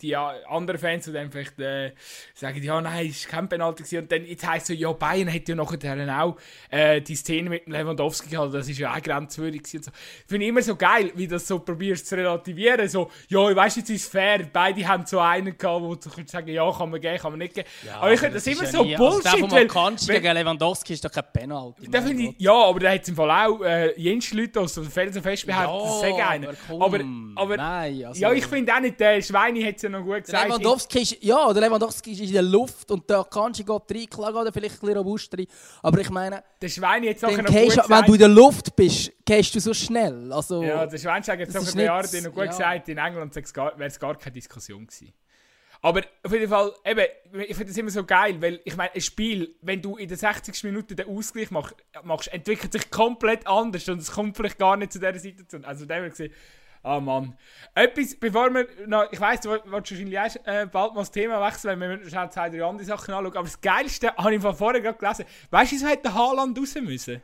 die anderen Fans, die dann vielleicht äh, sagen, ja, nein, es war kein Penalty. Gewesen. Und dann jetzt heisst es so, ja, Bayern hätte ja nachher auch äh, die Szene mit Lewandowski gehabt, das ist ja auch grenzwürdig. So. Finde ich immer so geil, wie das so probierst zu relativieren. So, ja, ich weiss, jetzt ist es fair, beide haben so einen gehabt, wo du kannst sagen, ja, kann man gehen, kann man nicht gehen. Ja, aber ich finde das, das immer ja so nie, Bullshit. Also der, kannst weil, gegen Lewandowski ist doch kein Penalty. Da ich, ja, aber da hat es im Fall auch äh, Jens Leute aus dem Felsenfest behauptet, ja, das sei einer. Aber, aber, nein, also, ja, ich finde auch nicht, der Schweine hat es ja noch gut gesagt. Lewandowski ist, ja, der Lewandowski ist in der Luft und der Kanji geht rein, klar geht er vielleicht ein bisschen robust rein. Aber ich meine, der Schwein jetzt noch gut gesagt. Wenn du in der Luft bist, gehst du so schnell. Also, ja, der Schwein hat jetzt noch ein Jahr noch gut ja. gesagt, in England wäre es gar keine Diskussion gewesen. Aber auf jeden Fall, eben, ich finde das immer so geil, weil ich meine, ein Spiel, wenn du in den 60 Minuten den Ausgleich mach, machst, entwickelt sich komplett anders und es kommt vielleicht gar nicht zu dieser Situation. Also, da haben wir gesehen, Ah, oh Mann. Etwas, bevor wir noch, ich weiss, du willst wahrscheinlich auch, äh, bald mal das Thema wechseln, wenn wir schnell zwei, drei andere Sachen anschauen. Aber das Geilste habe ich von vorher gerade gelesen. Weißt du, wieso hätte Haaland raus müssen?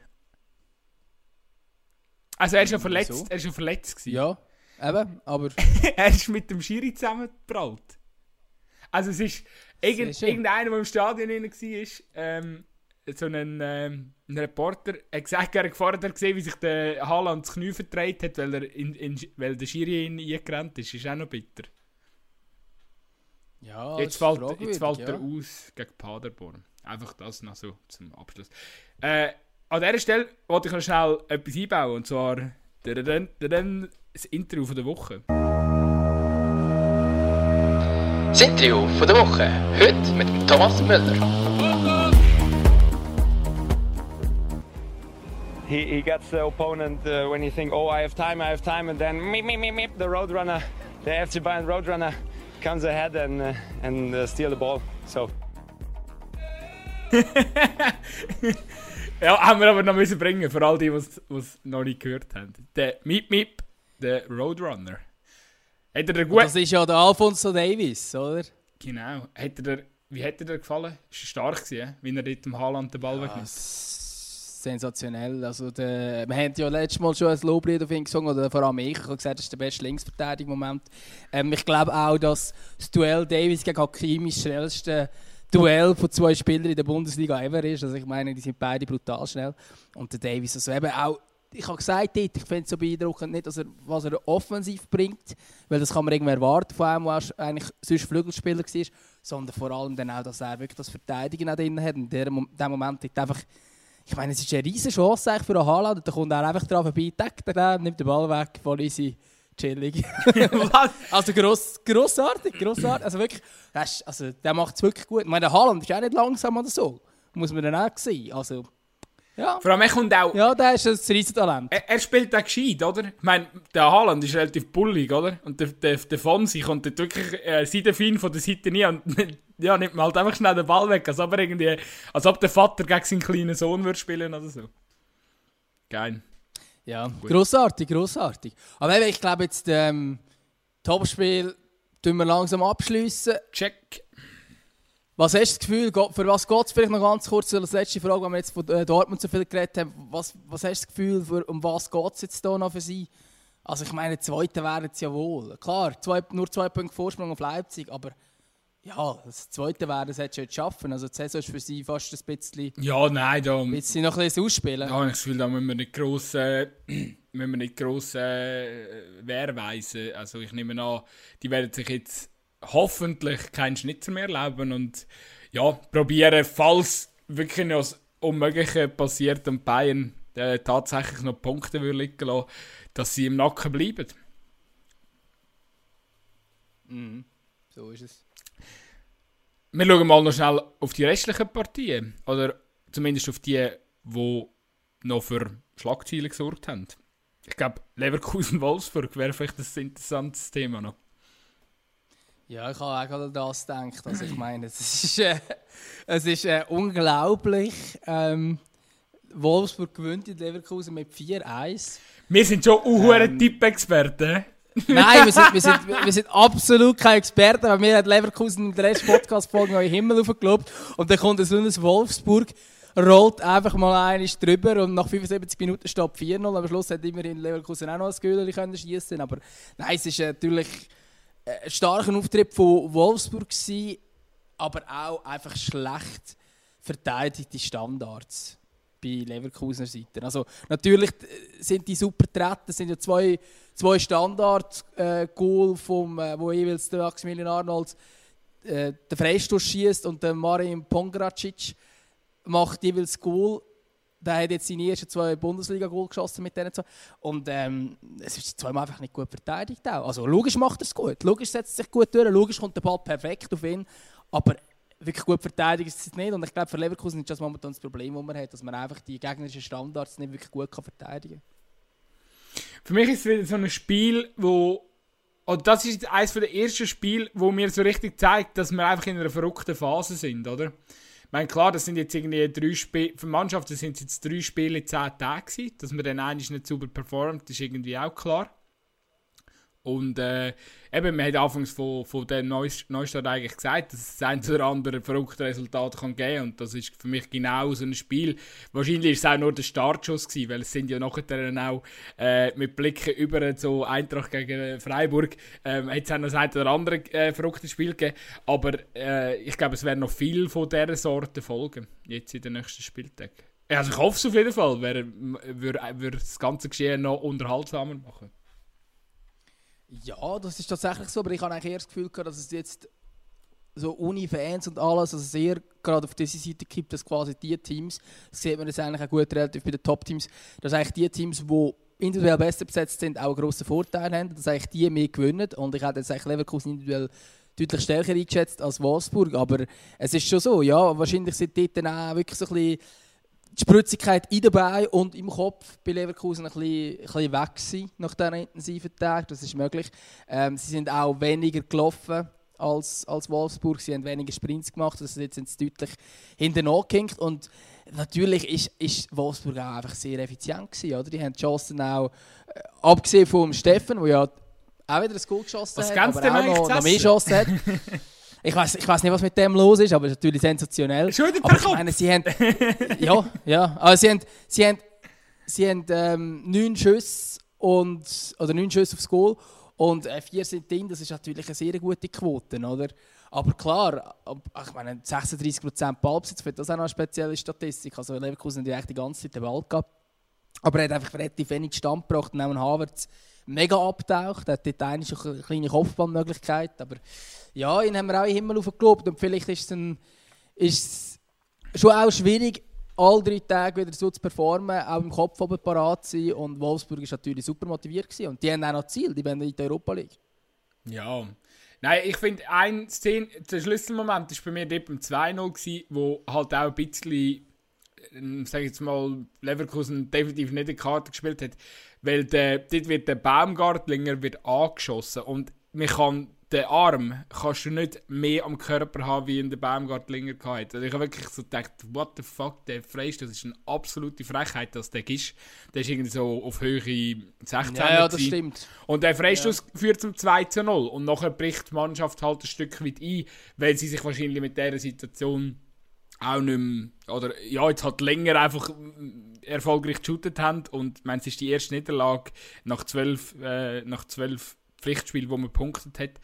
Also, er ist ja verletzt. Wieso? Er ist ja verletzt. Gewesen. Ja, eben, aber. er ist mit dem Schiri zusammengebraut. Also, es ist irgend, irgendeiner, der im Stadion war, ähm, so ein, ähm, Reporter hat gesagt, er gefordert gesehen, wie sich der Haaland das Knie verdreht hat, weil, er in, in, weil der Schiri ihn eingerannt ist. Ist auch noch bitter. Ja, jetzt fällt, jetzt fällt ja. er aus gegen Paderborn. Einfach das noch so zum Abschluss. Äh, an dieser Stelle wollte ich noch schnell etwas einbauen, und zwar das Interview von der Woche. Das Interview von der Woche. Heute mit Thomas Müller. He, he gets the opponent uh, when you think, oh, I have time, I have time, and then meep, meep, meep, meep, the Roadrunner, the FC Bayern Roadrunner comes ahead and, uh, and uh, steal the ball. So. ja, haben wir aber noch müssen bringen, für all die, die es noch nicht gehört haben. Der Meep Meep, der Roadrunner. Hat er gut... Das ist ja der Alfonso Davis, oder? Genau. Hat er der, wie hat er dir gefallen? Ist er stark gewesen, wie er dort im Haaland den Ball ja, wegnimmt? Sensationell. Also der, wir haben ja letztes Mal schon ein Loblied auf ihn gesungen, oder vor allem ich. Ich habe gesagt, das ist der beste Linksverteidiger-Moment. Ähm, ich glaube auch, dass das Duell Davis gegen Hakimi das schnellste Duell von zwei Spielern in der Bundesliga ever ist. Also ich meine, die sind beide brutal schnell. Und der Davis, also eben auch ich habe gesagt, ich finde es so beeindruckend nicht, dass er, was er offensiv bringt, weil das kann man irgendwie erwarten von einem, der eigentlich sonst Flügelspieler war, sondern vor allem dann auch, dass er wirklich das Verteidigen auch drin hat. In dem Moment hat einfach ich meine, es ist eine riesige Chance für einen Haaland. Da kommt er einfach drauf vorbei, deckt er nimmt den Ball weg, voll easy, chillig. also gross, grossartig, grossartig. Also wirklich, also, der macht es wirklich gut. Ich meine, der Haaland ist auch nicht langsam oder so. Muss man dann auch sehen. Also, Ja. Vor allem, er kommt auch... Ja, der ist ein Riesentalent. Er, er spielt auch gescheit, oder? Ich meine, der Haaland ist relativ bullig, oder? Und der, der, der Fonsi kommt dort wirklich äh, seitenfein von der Seite nie und ja, nimmt man halt einfach schnell den Ball weg, als ob, irgendwie, als ob der Vater gegen seinen kleinen Sohn würde spielen oder so. Geil. Ja, grossartig, grossartig. Aber eben, ich glaube jetzt, ähm, Topspiel tun wir langsam abschliessen. Check. Was hast du das Gefühl, für was geht es vielleicht noch ganz kurz als letzte Frage, wenn wir jetzt von äh, Dortmund so viel geredet haben, was, was hast du das Gefühl, für, um was geht es jetzt hier noch für sie? Also ich meine, Zweite wären es ja wohl. Klar, zwei, nur zwei Punkte Vorsprung auf Leipzig, aber ja, das Zweite wäre, das hättest du jetzt schaffen. Also die Saison ist für sie fast ein bisschen, Ja, nein, da, ein bisschen noch ein bisschen ausspielen. habe ich das Gefühl, da müssen wir nicht gross, äh, müssen wir nicht gross äh, wehrweisen. Also ich nehme an, die werden sich jetzt hoffentlich keinen Schnitzer mehr erlauben und ja, probieren, falls wirklich noch das Unmögliche passiert und Bayern äh, tatsächlich noch Punkte würde liegen lassen, dass sie im Nacken bleiben. So ist es. Wir schauen mal noch schnell auf die restlichen Partien. Oder zumindest auf die, die noch für Schlagzeilen gesorgt haben. Ich glaube, Leverkusen-Wolfsburg wäre vielleicht ein interessantes Thema noch. Ja, ich habe auch gerade an das gedacht. Also ich meine, es ist, äh, es ist äh, unglaublich. Ähm, Wolfsburg gewinnt in Leverkusen mit 4-1. Wir sind schon uhuere Ähm. Tipp-Experten. Nein, wir sind, wir, sind, wir sind absolut keine Experten, aber mir hat Leverkusen in der letzten Podcast-Folge noch in den Himmel aufgelobt und dann kommt so ein Wolfsburg, rollt einfach mal eines drüber und nach 75 Minuten steht 4-0. Am Schluss hat immerhin Leverkusen auch noch ein Göhlerli können schießen, aber nein, es ist natürlich äh, ein starker Auftritt von Wolfsburg gewesen, aber auch einfach schlecht verteidigte Standards bei Leverkusener Seite. Also natürlich äh, sind die super getreten, es sind ja zwei, zwei Standard-Goal vom, äh, wo jeweils der Maximilian Arnold äh, den Freistoß schießt und der Marin Pongracic macht jeweils Goal. Der hat jetzt seine ersten zwei Bundesliga-Goal geschossen mit denen zwei. Und ähm, es ist zweimal einfach nicht gut verteidigt auch. Also logisch macht er es gut, logisch setzt er sich gut durch, logisch kommt der Ball perfekt auf ihn, aber wirklich gut verteidigt ist es nicht. Und ich glaube, für Leverkusen ist das momentan das Problem, das man hat, dass man einfach die gegnerischen Standards nicht wirklich gut kann verteidigen Für mich ist es wieder so ein Spiel, wo. Und das ist eines der ersten Spiele, wo mir so richtig zeigt, dass wir einfach in einer verrückten Phase sind, oder? Ich meine, klar, das sind jetzt irgendwie drei Spiele, für Mannschaften sind es jetzt drei Spiele in zehn Tagen gewesen. Dass man dann eigentlich nicht super performt, ist irgendwie auch klar. Und äh, eben, wir haben anfangs von, von dem Neust- Neustart eigentlich gesagt, dass es ein oder andere verrückte Resultat kann geben kann. Und das ist für mich genau so ein Spiel. Wahrscheinlich ist es auch nur der Startschuss gewesen, weil es sind ja nachher dann auch äh, mit Blicken über so Eintracht gegen Freiburg, ähm, hat es auch noch ein oder andere äh, verrücktes Spiel gegeben. Aber äh, ich glaube, es werden noch viel von dieser Sorte folgen, jetzt in den nächsten Spieltagen. Also ich hoffe es auf jeden Fall, würde würde das ganze Geschehen noch unterhaltsamer machen. Ja, das ist tatsächlich so, aber ich habe eigentlich eher das Gefühl gehabt, dass es jetzt so Uni-Fans und alles, also sehr gerade auf diese Seite gibt, dass quasi die Teams, das sieht man jetzt eigentlich auch gut relativ bei den Top-Teams, dass eigentlich die Teams, die individuell besser besetzt sind, auch einen grossen Vorteil haben, dass eigentlich die mehr gewinnen. Und ich hätte jetzt eigentlich Leverkusen individuell deutlich stärker eingeschätzt als Wolfsburg, aber es ist schon so, ja, wahrscheinlich sind dort dann auch wirklich so ein bisschen die Spritzigkeit in den Beinen und im Kopf bei Leverkusen ein bisschen, ein bisschen weg nach diesen intensiven Tagen. Das ist möglich. Ähm, sie sind auch weniger gelaufen als, als Wolfsburg. Sie haben weniger Sprints gemacht. Also jetzt sind sie deutlich hinten angehinkt. Und natürlich ist, ist Wolfsburg auch einfach sehr effizient gewesen, oder? Die haben die Chancen auch, äh, abgesehen vom Steffen, der ja auch wieder ein Goal geschossen Was hat, aber auch noch, noch mehr? Chancen hat. Ich weiß ich nicht, was mit dem los ist, aber es ist natürlich sensationell. Wieder Aber ich meine, sie haben. ja, ja. Aber sie haben, sie haben, sie haben ähm, neun Schüsse und, oder neun Schüsse aufs Goal und äh, vier sind drin. Das ist natürlich eine sehr gute Quote, oder? Aber klar, ich meine, 36% Ballbesitz, das auch noch eine spezielle Statistik. Also Leverkusen hat ja eigentlich die ganze Zeit den Ball gehabt. Aber er hat einfach relativ wenig Stand gebracht und auch Havertz mega abtaucht. Er hat dort eine kleine Kopfballmöglichkeit. Aber ja, ihn haben wir auch den Himmel aufgelobt und vielleicht ist es, ein, ist es schon auch schwierig, alle drei Tage wieder so zu performen, auch im Kopf oben parat zu sein. Und Wolfsburg war natürlich super motiviert. Gewesen. Und die haben auch noch Ziel, die wollen in die Europa League. Ja. Nein, ich finde, ein Szene, der Schlüsselmoment war bei mir dort beim 2-0, gewesen, wo halt auch ein bisschen ähm, sag ich jetzt mal, Leverkusen definitiv nicht in die Karte gespielt hat, weil der, dort wird der Baumgartlinger wird angeschossen und man kann den Arm kannst du nicht mehr am Körper haben, wie in der Baumgartlinger gehabt. Also ich habe wirklich so gedacht, what the fuck, der Freistoß ist eine absolute Frechheit, dass der ist. Der ist irgendwie so auf Höhe 16 Ja, ja, das stimmt. Und der Freistoß führt zum 2 zu 0. Und nachher bricht die Mannschaft halt ein Stück weit ein, weil sie sich wahrscheinlich mit dieser Situation auch nicht mehr, oder ja, jetzt halt länger einfach erfolgreich geshootet haben. Und ich meine, es ist die erste Niederlage nach zwölf, äh, nach zwölf Pflichtspielen, wo man gepunktet hat.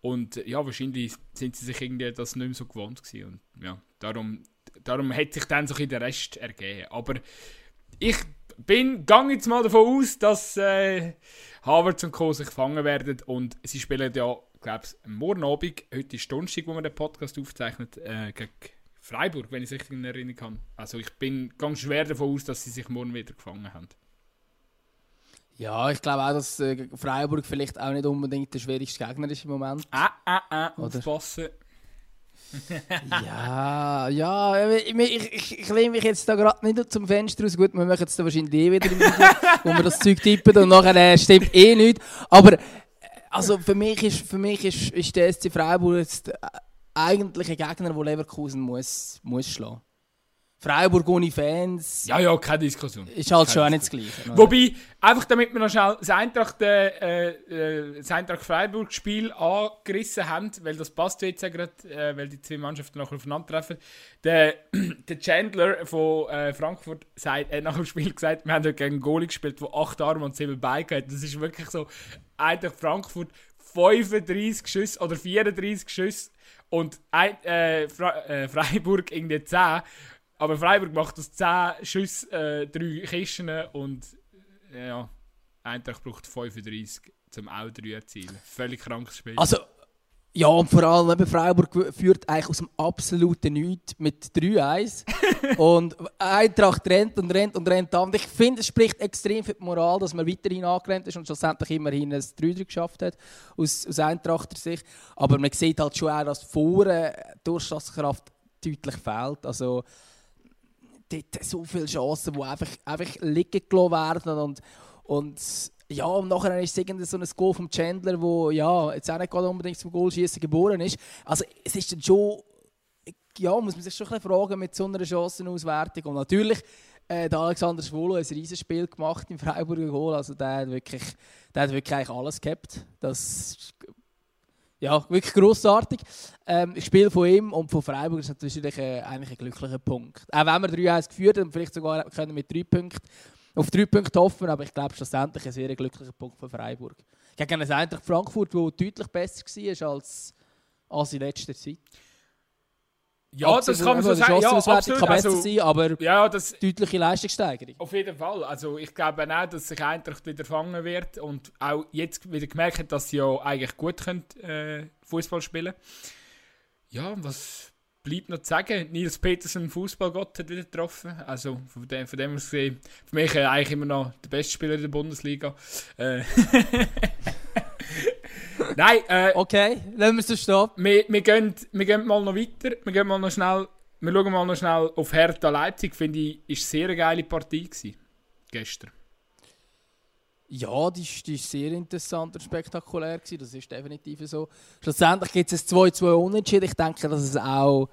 Und ja, wahrscheinlich sind sie sich irgendwie das nicht mehr so gewohnt gewesen. Und ja, darum, darum hat sich dann so ein der Rest ergeben. Aber ich bin, gang jetzt mal davon aus, dass äh, Havertz und Co. sich fangen werden und sie spielen ja, glaube ich, morgen Abend, heute ist Donnerstag, wo wir den Podcast aufzeichnet, äh, gegen Freiburg, wenn ich es richtig in Erinnerung habe. Also ich bin ganz schwer davon aus, dass sie sich morgen wieder gefangen haben. Ja, ich glaube auch, dass äh, Freiburg vielleicht auch nicht unbedingt der schwierigste Gegner ist im Moment. Ah, ah, ah, Oder- aufpassen. Ja, ja, ich, ich, ich, ich lehne mich jetzt da gerade nicht zum Fenster raus. Gut, wir machen jetzt da wahrscheinlich eh wieder im Video, wo wir das Zeug tippen und nachher äh, stimmt eh nichts. Aber äh, also für mich ist, für mich ist, ist der SC Freiburg jetzt äh, eigentlich ein Gegner, den Leverkusen muss, muss schlagen. Freiburg ohne Fans Ja, ja, keine Diskussion. ist halt Keine schon auch nicht das Gleiche. oder? Wobei, einfach damit wir noch schnell das Eintracht, äh, äh, das Eintracht Freiburg Spiel angerissen haben, weil das passt jetzt ja gerade, äh, weil die zwei Mannschaften nachher aufeinandertreffen. Der, der Chandler von äh, Frankfurt sagt, hat nach dem Spiel gesagt, wir haben dort gegen einen Goalie gespielt, der acht Arme und sieben Beine hat. Das ist wirklich so, Eintracht Frankfurt 35 Schüsse oder 34 Schüsse und ein, äh, Fra äh, Freiburg irgendwie 10. Aber Freiburg macht aus 10 Schüssen äh, 3 Kisten und äh, ja, Eintracht braucht 35 zum auch 3 erzielen. Völlig krankes Spiel. Also, ja, und vor allem eben Freiburg führt eigentlich aus dem absoluten Nichts mit 3-1. und Eintracht rennt und rennt und rennt an. Und ich finde, es spricht extrem für die Moral, dass man weiterhin angerannt ist und schlussendlich immerhin ein 3-3 geschafft hat, aus, aus Eintrachter Sicht. Aber man sieht halt schon auch, dass vorne die Durchschlagskraft deutlich fehlt. Also, dort so viele Chancen, die einfach, einfach liegen gelassen werden. Und, und ja, und nachher ist es irgendwie so ein Goal vom Chandler, wo ja, jetzt auch nicht gerade unbedingt zum Goalschießen geboren ist. Also es ist dann schon, ja, muss man sich schon ein bisschen fragen mit so einer Chancenauswertung. Und natürlich, äh, der Alexander Schwolo ein Riesenspiel gemacht im Freiburger Goal. Also der hat wirklich, der hat wirklich eigentlich alles gehabt. Das ist ja, wirklich grossartig. Ähm, das Spiel von ihm und von Freiburg ist natürlich äh, eigentlich ein glücklicher Punkt. Auch wenn wir 3-1 geführt haben, vielleicht sogar können mit drei Punkten auf drei Punkte hoffen, aber ich glaube schlussendlich ein sehr glücklicher Punkt von Freiburg. Gegen ein Eintracht Frankfurt, wo deutlich besser war als, als in letzter Zeit. ja, das kann man so Also, sagen. Ja, absolut. kann besser Also, sein, aber ja, das, deutliche Leistungssteigerung. Auf jeden Fall. Also ich glaube auch, dass sich Eintracht wieder fangen wird und auch jetzt wieder gemerkt hat, dass sie ja eigentlich gut können, äh, Fußball spielen. Ja, was bleibt noch zu sagen? Nils Petersen, Fußballgott, hat wieder getroffen. Also von dem, von dem aus gesehen, für mich äh, eigentlich immer noch der beste Spieler der Bundesliga. Äh, Nein, äh, Okay, lassen wir es stehen. wir, wir, gehen, wir gehen mal noch weiter. Wir gehen mal noch schnell. Wir schauen mal noch schnell auf Hertha Leipzig. Finde ich, ist eine sehr geile Partie gewesen. Gestern. Ja, die die ist sehr interessant und spektakulär gewesen. Das ist definitiv so. Schlussendlich gibt es ein 2-2 Unentschieden. Ich denke, dass es auch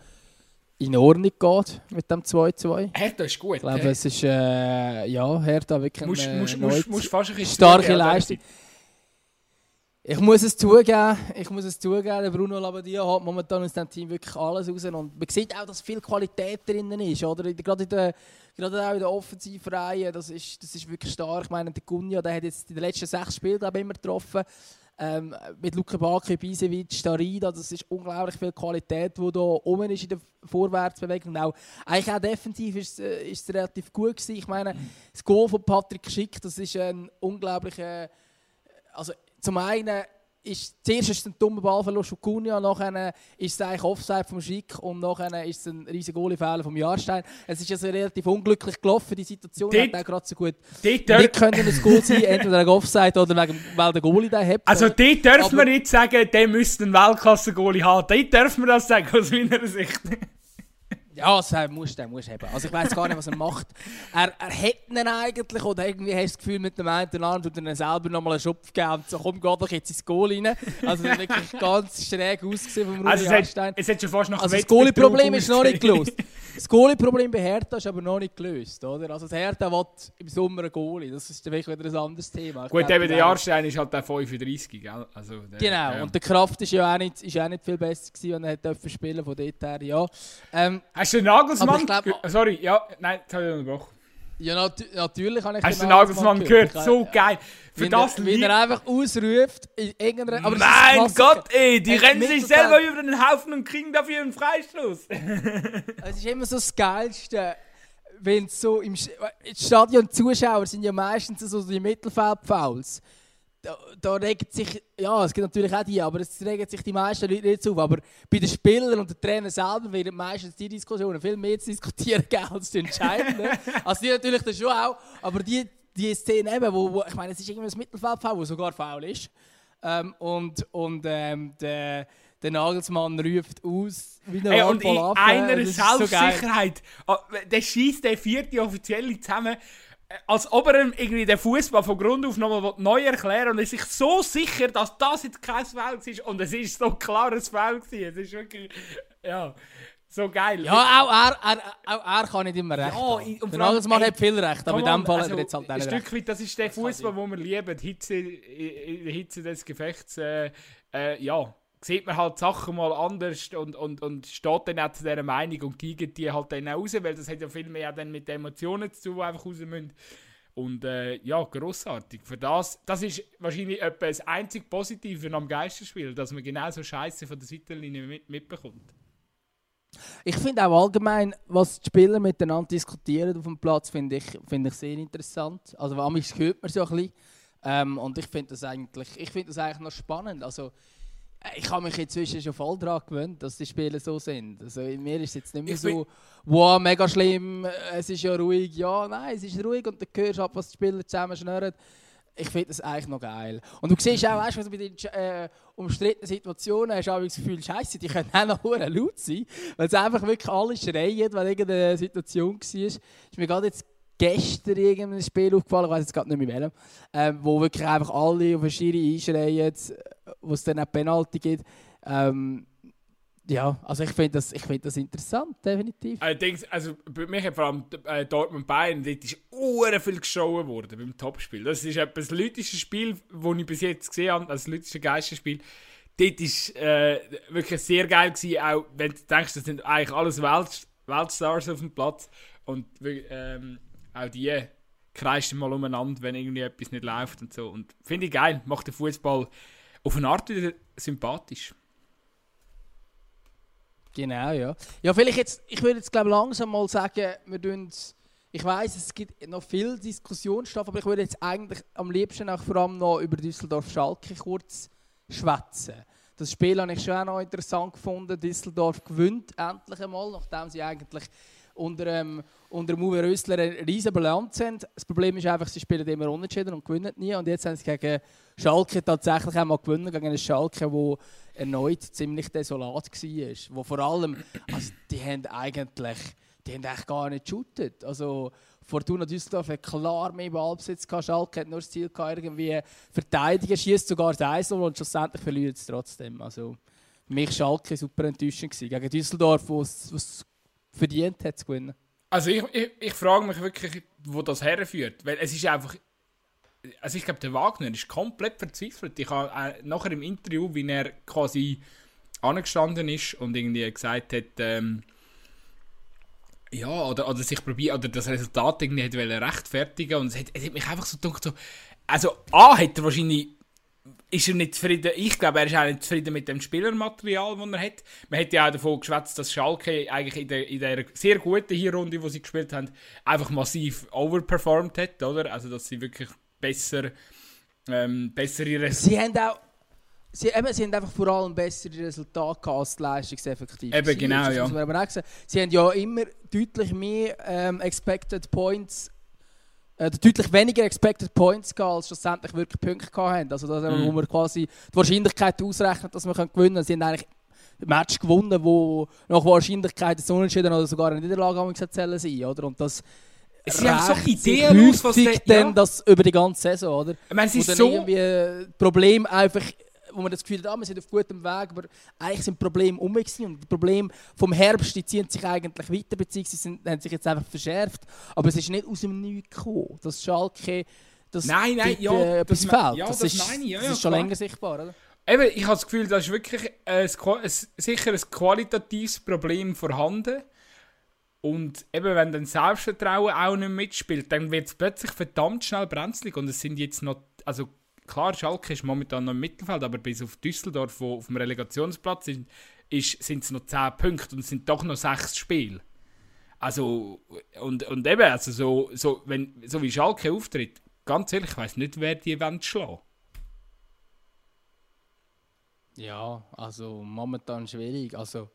in Ordnung geht mit dem 2-2. Hertha ist gut. Ich glaube, hä? es ist äh, ja, Hertha wirklich musst, eine musst, musst, musst fast ein starke? Leistung. Ich muss es zugeben, ich muss es zugeben, Bruno Labbadia hat momentan aus diesem Team wirklich alles raus und man sieht auch, dass viel Qualität drinnen ist, oder? Gerade, in der, gerade auch in der Offensivreihe, das ist, das ist wirklich stark. Ich meine, der Gunja, der hat jetzt in den letzten sechs Spielen, glaube immer getroffen. Ähm, mit Luka Backe, Bisevic, Starida, das ist unglaublich viel Qualität, die da oben ist in der Vorwärtsbewegung. Auch, eigentlich auch defensiv ist, äh, ist es relativ gut gewesen. Ich meine, das Goal von Patrick Schick, das ist ein unglaublicher also zum einen ist zuerst ist es ein dummer Ballverlust von Cunha, nachher ist es eigentlich Offside vom Schick und nachher ist es ein riesiger Goalie-Fehler vom Jahrstein. Es ist also relativ unglücklich gelaufen, die Situation Dort- hat auch gerade so gut nicht dür- können ein Goal sein, entweder wegen Offside oder wegen, weil der Goalie den hat. also dort dürfen wir nicht sagen, der müsste einen Weltklasse-Goalie haben. Dort dürfen wir das sagen, aus meiner Sicht. Ja, das äh, muss der muss haben. Also ich weiß gar nicht, was er macht. Er, er hätte ihn eigentlich, oder irgendwie hast du das Gefühl, mit dem einen Arm tut er selber nochmal einen Schopf geben und so, komm, geh doch jetzt ins Goal rein. Also wirklich ganz schräg ausgesehen vom Rudi Also es Harstein. hat, es hat schon fast nach Also das Goalie-Problem ist noch nicht gelöst. Das Goalie-Problem bei Hertha ist aber noch nicht gelöst, oder? Also das Hertha will im Sommer einen Goalie, das ist wirklich wieder ein anderes Thema. Ich Gut, eben der Jahrstein ist halt der 35, gell? Also, der, Genau, ja. und der Kraft ist ja auch nicht, ist auch nicht viel besser gewesen, wenn er hat spielen von dort her, ja. Ähm, Hast du den Nagelsmann? Glaub- Sorry, ja, nein, das habe ich unterbrochen. ja, nat natürlich habe ich Hast du den Nagelsmann gehört? So geil. Für Wie das er, lieb- er einfach ausruft in irgendeiner... aber Mein. Gott, ey, die rennen sich selber über den Haufen und kriegen dafür einen Freistoß. Es ist immer so das Geilste, wenn so im im Stadion Zuschauer sind ja meistens so die Mittelfeldfouls. Da, da regt sich, ja, es gibt natürlich auch die, aber es regen sich die meisten Leute nicht auf. Aber bei den Spielern und den Trainern selber werden meistens die Diskussionen viel mehr zu diskutieren geben als die entscheidenden. also die natürlich dann schon auch, aber die, die Szene eben, wo, wo ich meine, es ist irgendwie ein Mittelfeldfoul, wo sogar faul ist. Ähm, und und ähm, der, der Nagelsmann ruft aus, wie ein Ey, und in ab, einer ist so. Selbstsicherheit. Ah, der schießt der vierte Offizielle zusammen, als ob er irgendwie den Fußball von Grund auf nochmal neu erklären. Und er ist sich so sicher, dass das jetzt kein Foul ist. Und es ist so klar ein Foul gewesen. Es ist wirklich, ja, so geil. Ja, auch er, er, auch er kann nicht immer recht Ja, haben. und Nagelsmann hat viel recht, aber in dem Fall also, hat er jetzt halt ein nicht Stück recht. weit, das ist der Fußball, den wir lieben. Die Hitze, Hitze des Gefechts, äh, äh, ja, sieht man halt Sachen mal anders und, und, und steht dann auch zu dieser Meinung und gegen die halt dann auch raus, weil das hat ja viel mehr dann mit Emotionen zu tun, die einfach raus müssen. Und äh, ja, grossartig. Für das, das ist wahrscheinlich etwa das einzig Positive am Geisterspiel, dass man genau so Scheiße von der Seitenlinie mit, mitbekommt. Ich finde auch allgemein, was die Spieler miteinander diskutieren auf dem Platz, finde ich, finde ich sehr interessant. Also manchmal hört man so ein bisschen. Ähm, und ich finde das, eigentlich, ich finde das eigentlich noch spannend. Also, ich habe mich inzwischen schon voll daran gewöhnt, dass die Spiele so sind. Also, in mir ist es jetzt nicht mehr Ich so, wow, mega schlimm, äh, es ist ja ruhig. Ja, nein, es ist ruhig und du hörst ab, was die Spieler zusammen schnurren. Ich finde das eigentlich noch geil. Und du siehst auch, weißt, du, bei den äh, umstrittenen Situationen hast du auch das Gefühl, Scheiße, die können auch noch laut sein, weil sie einfach wirklich alle schreien, weil irgendeine Situation war. Ist mir gerade jetzt gestern irgendein Spiel aufgefallen, ich weiß jetzt gerade nicht mehr welchem, ähm, wo wirklich einfach alle auf eine Schiri einschreien, äh, wo es dann auch Penalty gibt. Ähm, ja, also ich finde das, find das interessant, definitiv. Allerdings, also bei mir hat vor allem äh, Dortmund Bayern, dort ist uhren viel geschaut worden beim Topspiel. Das ist etwa das lauteste Spiel, das ich bis jetzt gesehen habe, also das lauteste Geisterspiel. Dort war äh, wirklich sehr geil gewesen, auch wenn du denkst, das sind eigentlich alles Welt, Weltstars auf dem Platz und ähm, auch die kreischen mal umeinander, wenn irgendwie etwas nicht läuft und so. Und finde ich geil, macht den Fußball auf eine Art wieder sympathisch. Genau, ja. Ja, vielleicht jetzt, ich würde jetzt glaube langsam mal sagen, wir tun ich weiß, es gibt noch viel Diskussionsstoff, aber ich würde jetzt eigentlich am liebsten auch vor allem noch über Düsseldorf-Schalke kurz schwätzen. Das Spiel habe ich schon auch noch interessant gefunden. Düsseldorf gewinnt endlich einmal, nachdem sie eigentlich unter, ähm, unter Uwe Rösler eine riesige Bilanz haben. Das Problem ist einfach, sie spielen immer unentschieden und gewinnen nie. Und jetzt haben sie gegen Schalke tatsächlich einmal gewonnen, gegen einen Schalke, der erneut ziemlich desolat war. Wo vor allem, also die haben eigentlich, die haben eigentlich gar nicht geshootet. Also Fortuna Düsseldorf hat klar mehr Ballbesitz gehabt, Schalke hat nur das Ziel gehabt, irgendwie verteidigen, schießt sogar das Eisel und schlussendlich verliert es trotzdem. Also für mich Schalke super enttäuschend gewesen. Gegen Düsseldorf, wo es verdient hat zu gewinnen. Also ich, ich, ich frage mich wirklich, wo das herführt. Weil es ist einfach. Also ich glaube, der Wagner ist komplett verzweifelt. Ich habe äh, nachher im Interview, wie er quasi angestanden ist und irgendwie gesagt hat, ähm, ja, oder, oder sich probiert, oder das Resultat irgendwie hat rechtfertigen und es hat, es hat mich einfach so gedacht, so, also A, hat er wahrscheinlich ist er nicht zufrieden. Ich glaube, er ist auch nicht zufrieden mit dem Spielermaterial, das er hat. Man hat ja auch davon geschwätzt, dass Schalke eigentlich in der, in der sehr guten Hinrunde, die sie gespielt haben, einfach massiv overperformed hat, oder? Also, dass sie wirklich besser, ähm, bessere Resultate... Sie haben auch Sie, eben, sie haben einfach vor allem bessere Resultate als die Leistungseffektiv. Eben, genau, ja. Sie haben ja immer deutlich mehr ähm, Expected Points, äh, deutlich weniger Expected Points gehabt, als schlussendlich wirklich Punkte haben. Also, das, Mhm. wo man quasi die Wahrscheinlichkeit ausrechnet, dass man gewinnen kann. Sie haben eigentlich Match gewonnen, wo nach Wahrscheinlichkeit ein Unentschieden oder sogar eine Niederlage erzählen sein, oder? Und das Es sind so ideenlos, was der- ja. das über die ganze Saison, oder? Ich meine, es ist so... irgendwie äh, Problem einfach, wo man das Gefühl hat, ah, wir sind auf gutem Weg, aber eigentlich sind Probleme um und die Probleme vom Herbst, die ziehen sich eigentlich weiter, beziehungsweise sind, haben sich jetzt einfach verschärft, aber es ist nicht aus dem Nichts gekommen, dass Schalke das Nein, nein, dort, ja, äh, etwas das fehlt. ja, das, das ist, meine ja, das ist schon klar. länger sichtbar, oder? Eben, ich habe das Gefühl, da ist wirklich ein, ein, sicher ein qualitatives Problem vorhanden. Und eben, wenn dann Selbstvertrauen auch nicht mitspielt, dann wird es plötzlich verdammt schnell brenzlig. Und es sind jetzt noch, also klar, Schalke ist momentan noch im Mittelfeld, aber bis auf Düsseldorf, wo auf dem Relegationsplatz sind, sind es noch 10 Punkte und es sind doch noch 6 Spiele. Also, und, und eben, also so, so, wenn, so wie Schalke auftritt, ganz ehrlich, ich weiß nicht, wer die Event schlagen. Ja, also momentan schwierig. Also,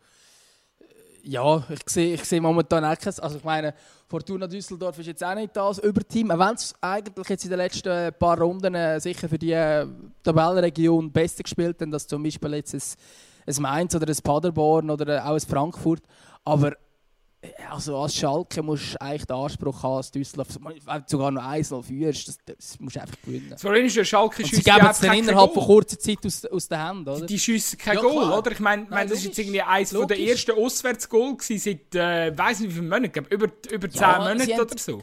ja, ich sehe ich sehe momentan auch kein, also ich meine, Fortuna Düsseldorf ist jetzt auch nicht das Überteam, auch wenn es eigentlich jetzt in den letzten paar Runden äh, sicher für die äh, Tabellenregion besser gespielt haben, als zum Beispiel jetzt ein, ein Mainz oder ein Paderborn oder äh, auch ein Frankfurt, aber äh, also als Schalke musst du eigentlich den Anspruch haben, als Düsseldorf, wenn du sogar noch 1-0 führst, das, das musst du einfach gewinnen. Das Problem ist ja, Schalke geben ja es dann kein innerhalb von kurzer Zeit aus, aus den Händen, oder? Die schiessen kein Ja, Goal, klar. oder? Ich meine, mein, das ist jetzt irgendwie eins von der ersten Auswärtsgoal seit, äh, weiß nicht wie viele Monaten, über, über 10 Ja, Monate sie haben- oder so.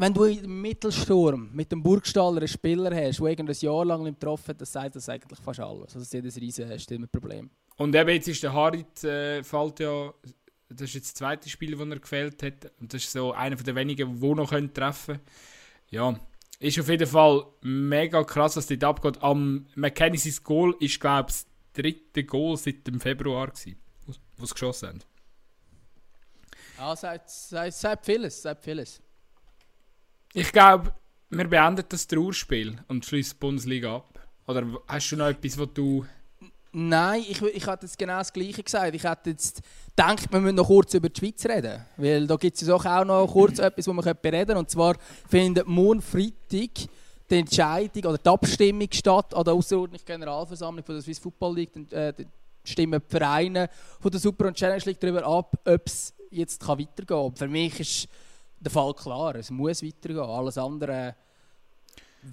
Wenn du im Mittelsturm mit dem Burgstaller einen Spieler hast, der irgendein Jahr lang nicht getroffen hat, dann sagt das eigentlich fast alles. Also, sie haben ein riesiges Stimmenproblem. Und eben jetzt ist der Harit, äh, fällt ja, das ist jetzt das zweite Spiel, das er gefällt hat. Und das ist so einer von den wenigen, die noch können treffen können. Ja, ist auf jeden Fall mega krass, was dort abgeht. Am McKennies Goal ist, glaube ich, das dritte Goal seit dem Februar gewesen, was sie geschossen haben. Ja, sagt, sagt, sagt vieles, sagt vieles. Ich glaube, wir beenden das Trauerspiel und schließen die Bundesliga ab. Oder hast du noch etwas, was du. Nein, ich, ich hatte jetzt genau das Gleiche gesagt. Ich hätte jetzt gedacht, wir müssen noch kurz über die Schweiz reden. Weil da gibt es ja auch noch kurz etwas, wo wir bereden können. Und zwar findet morgen Freitag die Entscheidung oder die Abstimmung statt an der außerordentlichen Generalversammlung von der Swiss Football League. Dann, äh, dann stimmen die Vereine von der Super- und Challenge League darüber ab, ob es jetzt kann weitergehen kann. Für mich ist der Fall klar, es muss weitergehen. Alles andere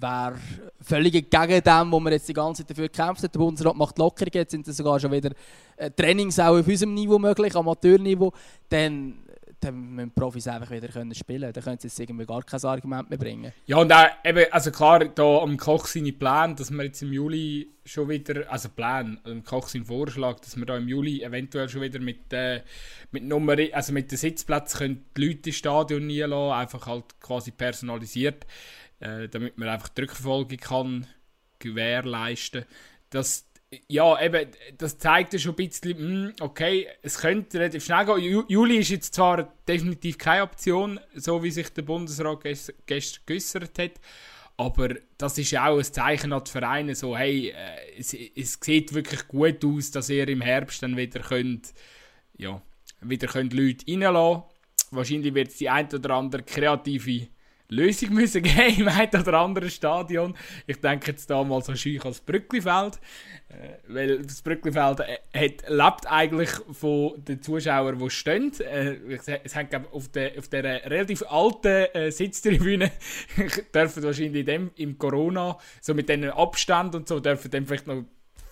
wäre völlig gegen dem, wo wir jetzt die ganze Zeit dafür gekämpft haben. Der Bundesrat macht Lockerungen, jetzt sind das sogar schon wieder äh, Trainings auch auf unserem Niveau möglich, Amateurniveau. Dann, dann müssen Profis einfach wieder können spielen Dann können sie jetzt irgendwie gar kein Argument mehr bringen. Ja, und auch, eben, also klar, da am Koch seine Pläne, dass wir jetzt im Juli schon wieder, also Plan, am Koch sein Vorschlag, dass wir da im Juli eventuell schon wieder mit, äh, mit Nummer, also mit den Sitzplätzen können die Leute ins Stadion nie lassen, einfach halt quasi personalisiert, äh, damit man einfach die Rückverfolgung kann gewährleisten. Das, ja, eben, das zeigt ja schon ein bisschen, hm, okay, es könnte relativ schnell gehen. Ju Juli ist jetzt zwar definitiv keine Option, so wie sich der Bundesrat gest gestern geäußert hat, aber das ist ja auch ein Zeichen an die Vereine, so, hey, äh, es, es sieht wirklich gut aus, dass ihr im Herbst dann wieder könnt, ja, wieder könnt Leute reinlassen. Wahrscheinlich wird es die ein oder andere kreative Lösung müssen geben im einen oder anderen Stadion. Ich denke jetzt da mal so schön als Brücklifeld. Äh, weil das Brücklifeld äh, hat, lebt eigentlich von den Zuschauern, die stehen. Äh, es haben glaub, auf der auf der relativ alten äh, Sitztribüne dürfen wahrscheinlich in dem, im Corona, so mit diesen Abstand und so, dürfen dann vielleicht noch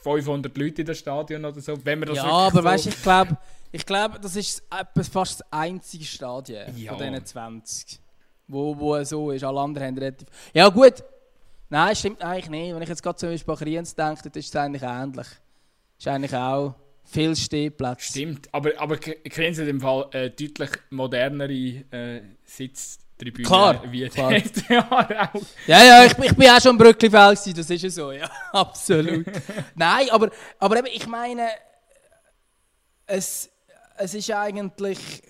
500 Leute in das Stadion oder so, wenn man das Ja, aber so- weißt du, ich glaube, ich glaub, das ist fast das einzige Stadion Ja. von diesen 20, wo, wo so ist. Alle anderen haben relativ. Ja, gut. Nein, stimmt eigentlich nicht. Wenn ich jetzt gerade zum Beispiel an Kriens denke, dann ist es eigentlich ähnlich. Ist eigentlich auch viel Stehplätze. Stimmt, aber, aber kennen Sie im Fall äh, deutlich modernere äh, Sitztribünen Klar, wie klar. die Jahre auch. Ja, ja, ich, ich bin auch schon im Brücklifeld, das ist ja so, ja, absolut. Nein, aber, aber eben, ich meine, es, es ist eigentlich,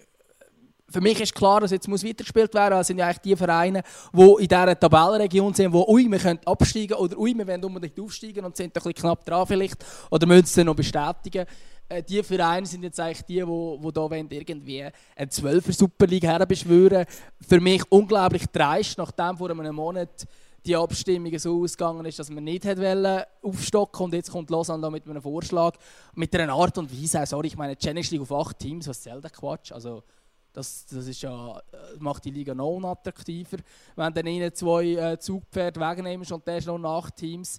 für mich ist klar, dass jetzt muss weitergespielt werden, es sind ja eigentlich die Vereine, die in dieser Tabellenregion sind, wo ui, wir können absteigen oder ui, wir wollen unbedingt aufsteigen und sind ein bisschen knapp dran vielleicht, oder müssen es noch bestätigen. Äh, die Vereine sind jetzt eigentlich die, wo, wo da wollen irgendwie eine 12er Super League herbeschwören. Für mich unglaublich dreist, nachdem vor einem Monat die Abstimmung so ausgegangen ist, dass man nicht aufstocken und jetzt kommt Lausanne da mit einem Vorschlag, mit einer Art und Weise, sorry, ich meine, Challenge League auf acht Teams, was zählt der Quatsch? Also, das, das ist ja, äh, macht die Liga noch unattraktiver, wenn du dann ihnen zwei äh, Zugpferde wegnimmst und der ist noch nach Teams.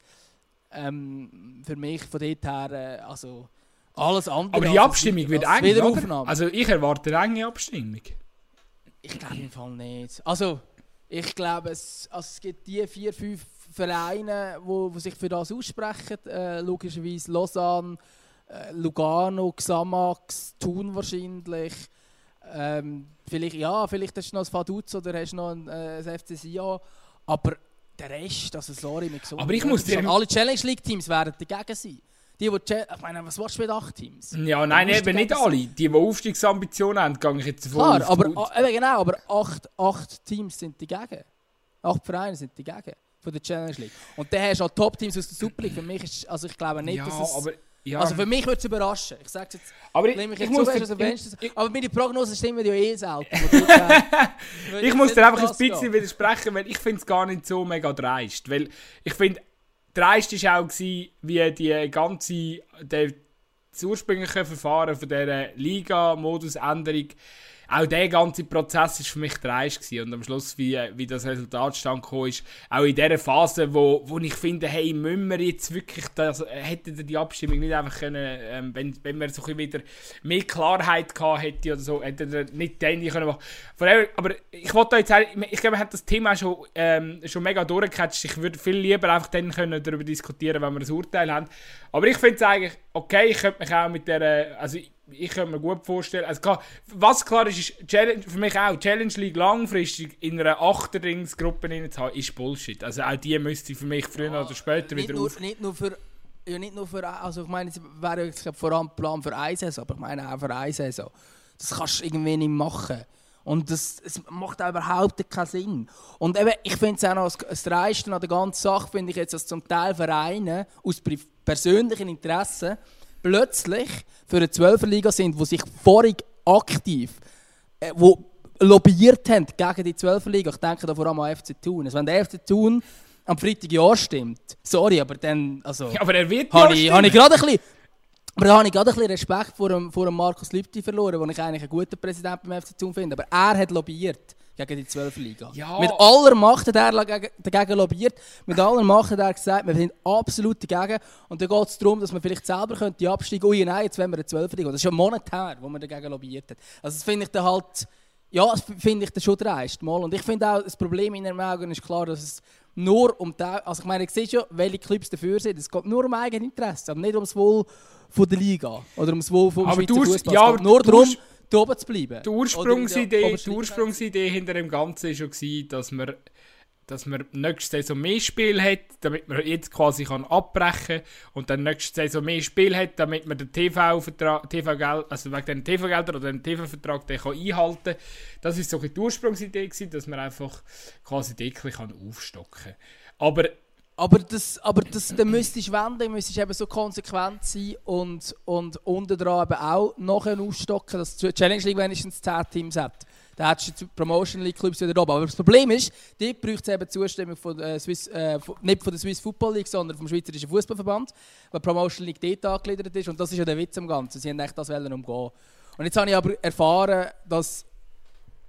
Ähm, für mich von dort her, äh, also alles andere. Aber die Abstimmung wird eng, oder? Also ich erwarte eine enge Abstimmung. Ich glaube im Fall nicht. Also, ich glaube, es, also es gibt die vier, fünf Vereine, wo, wo sich für das aussprechen. Äh, logischerweise Lausanne, äh, Lugano, Xamax, Thun wahrscheinlich. Ähm, vielleicht, ja, vielleicht hast du noch ein Vaduz oder hast noch ein, äh, ein FC Sion. Aber der Rest, also sorry, mit so Aber ich muss dir- Alle Challenge League Teams werden dagegen sein. Die, die, ich meine, was willst du mit acht Teams? Ja, nein, eben nicht dagegen alle. Die, die Aufstiegsambitionen haben, gehe ich jetzt davon Klar, aber, eben genau, aber acht, acht Teams sind dagegen. Acht Vereine sind dagegen von der Challenge League. Und dann hast du auch Top-Teams aus der Super League. Für mich ist, also ich glaube nicht, ja, dass es... Ja. Also für mich würde es überraschen. Ich sage jetzt, aber ich, ich ich, muss zu, dir, ich, ich, aber meine Prognosen stimmen ja eh selten. Würde ich muss dir einfach ein bisschen gehen. widersprechen, weil ich finde es gar nicht so mega dreist. Weil ich finde, dreist war auch, gewesen, wie die ganze... Der, das ursprüngliche Verfahren von dieser Liga-Modusänderung, auch der ganze Prozess ist für mich dreist gewesen. und am Schluss, wie, wie das Resultat stand gekommen ist, auch in dieser Phase, wo, wo ich finde, hey, müssen wir jetzt wirklich, das, hätte die Abstimmung nicht einfach können, ähm, wenn, wenn wir so ein bisschen wieder mehr Klarheit gehabt hätte oder so, hätte er nicht den können machen. Von aber ich wollte da jetzt ich- glaube, wir haben das Thema schon, ähm, schon mega durchgecatcht. Ich würde viel lieber einfach dann können darüber diskutieren, wenn wir ein Urteil haben. Aber ich finde es eigentlich okay, ich könnte mich auch mit der, also ich könnte mir gut vorstellen, also klar, was klar ist, ist Challenge, für mich auch, Challenge League langfristig in einer Achterringsgruppe zu haben, ist Bullshit. Also auch die müsste für mich früher oder später nicht wieder nur, auf... nicht nur für ja, nicht nur für also ich meine es wäre ich glaube, vor allem Plan für eine Saison aber ich meine auch für eine Saison. Das kannst du irgendwie nicht machen. Und das, es macht auch überhaupt keinen Sinn. Und eben ich finde es auch noch das, das Dreiste an der ganzen Sache finde ich jetzt dass zum Teil Vereine aus persönlichen Interessen plötzlich für eine Zwölferliga sind wo sich vorig aktiv äh, wo lobbyiert haben gegen die 12 Liga. Ich denke da vor allem an FC Thun. Also wenn der FC Thun am Freitag ja stimmt, sorry, aber dann, also, Ja, aber er wird habe ja ich, ich gerade ein bisschen, aber da habe ich gerade ein bisschen Respekt vor dem, vor dem Markus Lübti verloren, den ich eigentlich einen guten Präsident beim FC Thun finde. Aber er hat lobbyiert gegen die 12 Liga. Ja. Mit aller Macht hat er dagegen, lobbyiert. Mit aller Macht hat er gesagt, wir sind absolut dagegen. Und dann geht es darum, dass man vielleicht selber könnte absteigen Ui, nein, jetzt wollen wir eine 12 Liga. Das ist ein Monat her, wo man dagegen lobbyiert hat. Also das finde ich dann halt... Ja, das finde ich dann schon dreist. Mal. Und ich finde auch, das Problem in ihren Augen ist klar, dass es nur um die, also ich meine, ich sehe schon, welche Clubs dafür sind. Es geht nur um Eigeninteresse, aber nicht um das Wohl von der Liga oder um das Wohl vom Aber Schweizer Fußball. ja, nur darum, hast- da oben zu bleiben. Die Ursprungsidee, die. Ursprungsidee hinter dem Ganzen war schon, dass man, dass man nächste Saison mehr Spiel hat, damit man jetzt quasi kann abbrechen und dann nächste Saison mehr Spiel hat, damit man den TV-Vertrag, TV also wegen den TV-Geldern oder den TV-Vertrag den kann einhalten kann. Das war so die Ursprungsidee, gewesen, dass man einfach quasi täglich kann aufstocken kann. Aber Aber das, aber das, dann müsstest du wenden, müsstest eben so konsequent sein und, und unten dran eben auch nachher aufstocken, dass die Challenge League wenigstens 10 Teams hat. Dann hättest du die Promotion League Clubs wieder oben. Aber das Problem ist, dort braucht es eben Zustimmung von der Swiss, äh, nicht von der Swiss Football League, sondern vom Schweizerischen Fußballverband, weil die Promotion League dort angegliedert ist. Und das ist ja der Witz am Ganzen. Sie echt das wollen umgehen. Und jetzt habe ich aber erfahren, dass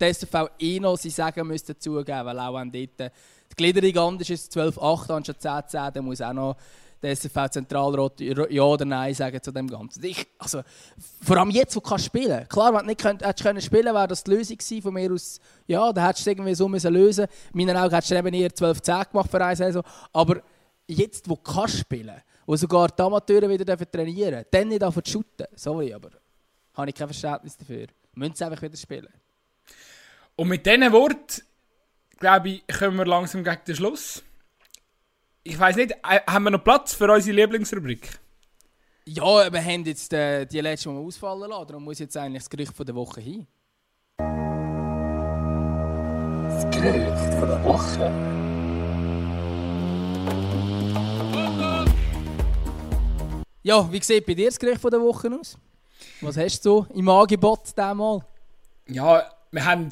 die SFV eh noch sein Sagen müsste dazugeben, weil auch wenn dort die Gliederung anders ist, 12,8 anstatt 10,10, dann muss auch noch der SFV Zentralrat Ja oder Nein sagen zu dem Ganzen. Ich, also, vor allem jetzt, wo du kannst spielen kannst. Klar, wenn du nicht könnt, hättest können spielen wäre das die Lösung gewesen. Von mir aus, ja, dann hättest du irgendwie so müssen lösen In meinen Augen hättest du eben eher 12-10 gemacht für eine Saison. Aber jetzt, wo du kannst spielen wo sogar die Amateure wieder trainieren dürfen, dann nicht auf zu shooten. Sorry, aber habe ich kein Verständnis dafür. Müssen sie einfach wieder spielen. Und mit diesen Worten, glaube ich, kommen wir langsam gegen den Schluss. Ich weiß nicht, äh, haben wir noch Platz für unsere Lieblingsrubrik? Ja, wir haben jetzt äh, die letzte Mal ausfallen lassen. Darum muss jetzt eigentlich das Gericht von der Woche hin. Das Gericht von der Woche. Ja, wie sieht bei dir das Gericht von der Woche aus? Was hast du im Angebot diesmal? Ja, wir haben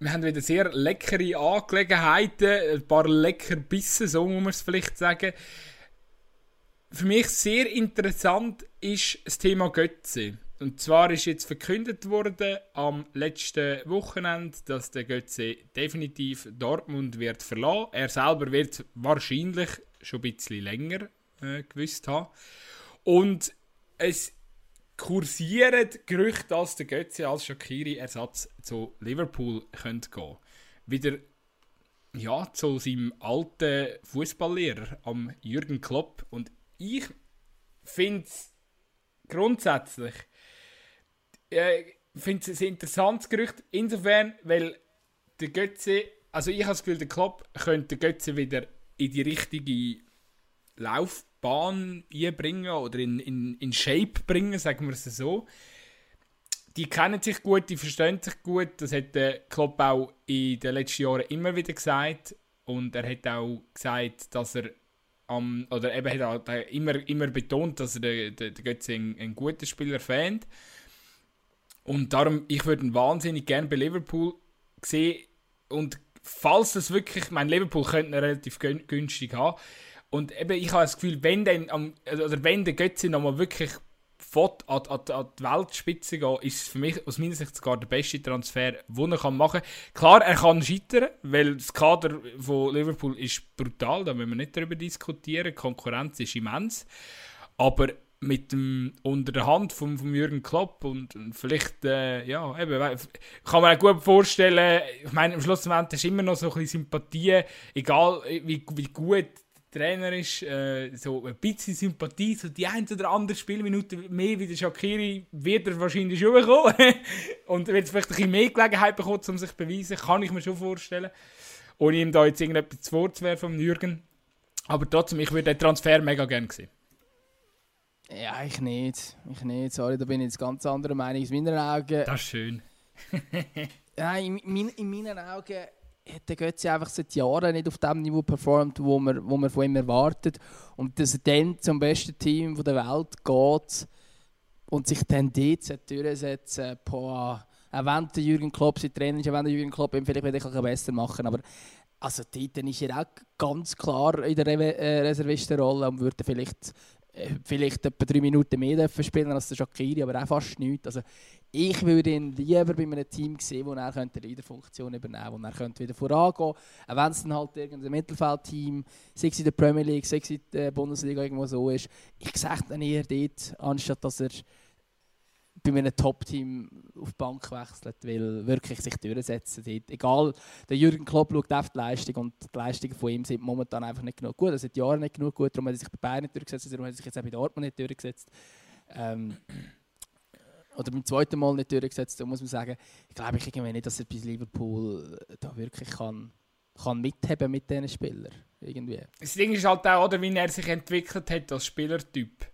wir haben wieder sehr leckere Angelegenheiten, ein paar lecker Bissen, so muss man es vielleicht sagen. Für mich sehr interessant ist das Thema Götze. Und zwar ist jetzt verkündet worden am letzten Wochenende, dass der Götze definitiv Dortmund wird verlassen. Er selber wird wahrscheinlich schon ein bisschen länger äh, gewusst haben. Und es kursieren Gerüchte, dass der Götze als Shakiri-Ersatz zu Liverpool könnte gehen Wieder ja, zu seinem alten Fußballlehrer, am Jürgen Klopp. Und ich finde es grundsätzlich äh, finde es ein interessantes Gerücht. Insofern, weil der Götze, also ich habe das Gefühl, der Klopp könnte den Götze wieder in die richtige Laufbahn einbringen oder in, in, in Shape bringen, sagen wir es so. Die kennen sich gut, die verstehen sich gut. Das hat der Klopp auch in den letzten Jahren immer wieder gesagt. Und er hat auch gesagt, dass er am, oder eben hat er immer, immer betont, dass er den, den, Götze ein, ein guter Spieler fand. Und darum, ich würde ihn wahnsinnig gerne bei Liverpool sehen. Und falls das wirklich, mein Liverpool könnte ihn relativ günstig haben. Und eben, ich habe das Gefühl, wenn, dann, oder wenn der Götze nochmal wirklich fort an, an, an, die Weltspitze geht, ist es für mich aus meiner Sicht sogar der beste Transfer, den er machen kann. Klar, er kann scheitern, weil das Kader von Liverpool ist brutal, da müssen wir nicht darüber diskutieren. Die Konkurrenz ist immens. Aber mit dem unter der Hand von, von Jürgen Klopp und, und vielleicht äh, ja eben kann man auch gut vorstellen ich meine am Schluss du immer noch so ein bisschen Sympathie egal wie, wie gut Trainer ist äh, so ein bisschen Sympathie so die ein oder andere Spielminute mehr wie der Shakiri wird er wahrscheinlich schon bekommen und wird vielleicht ein bisschen mehr Gelegenheit bekommen um sich zu beweisen kann ich mir schon vorstellen ohne ihm da jetzt irgendetwas vorzuwerfen von Jürgen aber trotzdem ich würde den Transfer mega gerne sehen ja, ich nicht. Ich nicht. Sorry, da bin ich jetzt ganz anderer Meinung. Aus meinen Augen. Das ist schön. ja, in, in, in meinen Augen der Götze einfach seit Jahren nicht auf dem Niveau performt, wo man, wo man von ihm erwartet. Und dass er dann zum besten Team der Welt geht und sich dann dort durchsetzen boah, auch wenn der Jürgen Klopp sein Trainer ist, auch wenn der Jürgen Klopp ihn vielleicht ein besser machen aber also dort ist er auch ganz klar in der Re äh, Reservistenrolle und würde vielleicht vielleicht etwa drei Minuten mehr dürfen spielen als der Shakiri, aber auch fast nichts. Also ich würde ihn lieber bei einem Team sehen, wo er könnte eine übernehmen könnte, wo er wieder vorangehen könnte. Auch wenn es dann halt irgendein Mittelfeldteam, sei es in der Premier League, sei es in der Bundesliga irgendwo so ist. Ich sage dann eher dort, anstatt dass er bei einem Top-Team auf die Bank wechselt, weil wirklich sich durchsetzen. Egal, der Jürgen Klopp schaut auf die Leistung und die Leistungen von ihm sind momentan einfach nicht genug gut. Er seit Jahren nicht genug gut, darum hat er sich bei Bayern nicht durchgesetzt, darum hat er sich jetzt auch bei Dortmund nicht durchgesetzt. Ähm, oder beim zweiten Mal nicht durchgesetzt, da muss man sagen, ich glaube ich irgendwie nicht, dass er bis Liverpool da wirklich kann, kann mitheben mit diesen Spielern. Irgendwie. Das Ding ist halt auch, oder, wie er sich entwickelt hat als Spielertyp.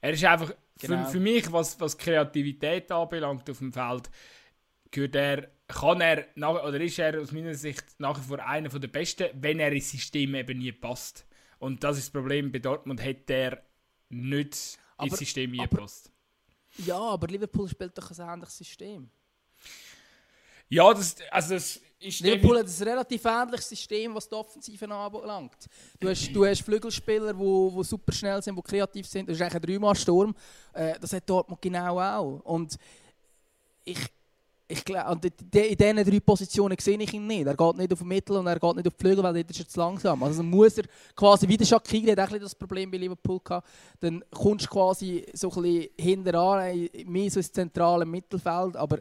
Er ist einfach Genau. Für, für mich, was, was Kreativität anbelangt auf dem Feld, gehört er, kann er, nach, oder ist er aus meiner Sicht nach wie vor einer der Besten, wenn er ins System eben nie passt. Und das ist das Problem, bei Dortmund hat er nicht aber, ins System nie gepasst. Ja, aber Liverpool spielt doch ein ähnliches System. Ja, das, also das Liverpool hat ein relativ ähnliches System, was die Offensive anbelangt. Du hast, du hast Flügelspieler, die wo, wo super schnell sind, die kreativ sind. Das ist eigentlich ein Dreimal-Sturm. Äh, das hat Dortmund genau auch. Und ich, ich glaube, in diesen drei Positionen sehe ich ihn nicht. Er geht nicht auf den Mittel und er geht nicht auf die Flügel, weil dort ist er zu langsam. Also muss er quasi, wie der Shaqiri hat auch das Problem bei Liverpool gehabt, dann kommst du quasi so ein bisschen hinterher, mehr so ins zentrale Mittelfeld, aber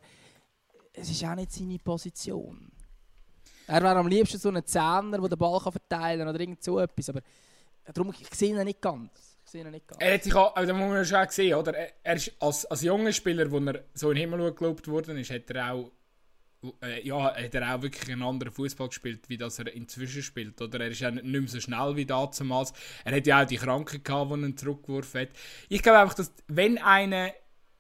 es ist auch nicht seine Position. Er wäre am liebsten so ein Zehner, der den Ball kann verteilen kann oder irgend so etwas. Aber darum, ich sehe ihn nicht ganz. Er hat sich auch, also muss man schon auch sehen, oder? Er, er ist als, als junger Spieler, wo er so in den Himmel gelobt worden ist, hat er auch äh, ja, hat er auch wirklich einen anderen Fußball gespielt, wie das er inzwischen spielt. Oder er ist ja nicht mehr so schnell wie damals. Er hat ja auch die Krankheit gehabt, die ihn zurückgeworfen hat. Ich glaube einfach, dass wenn einer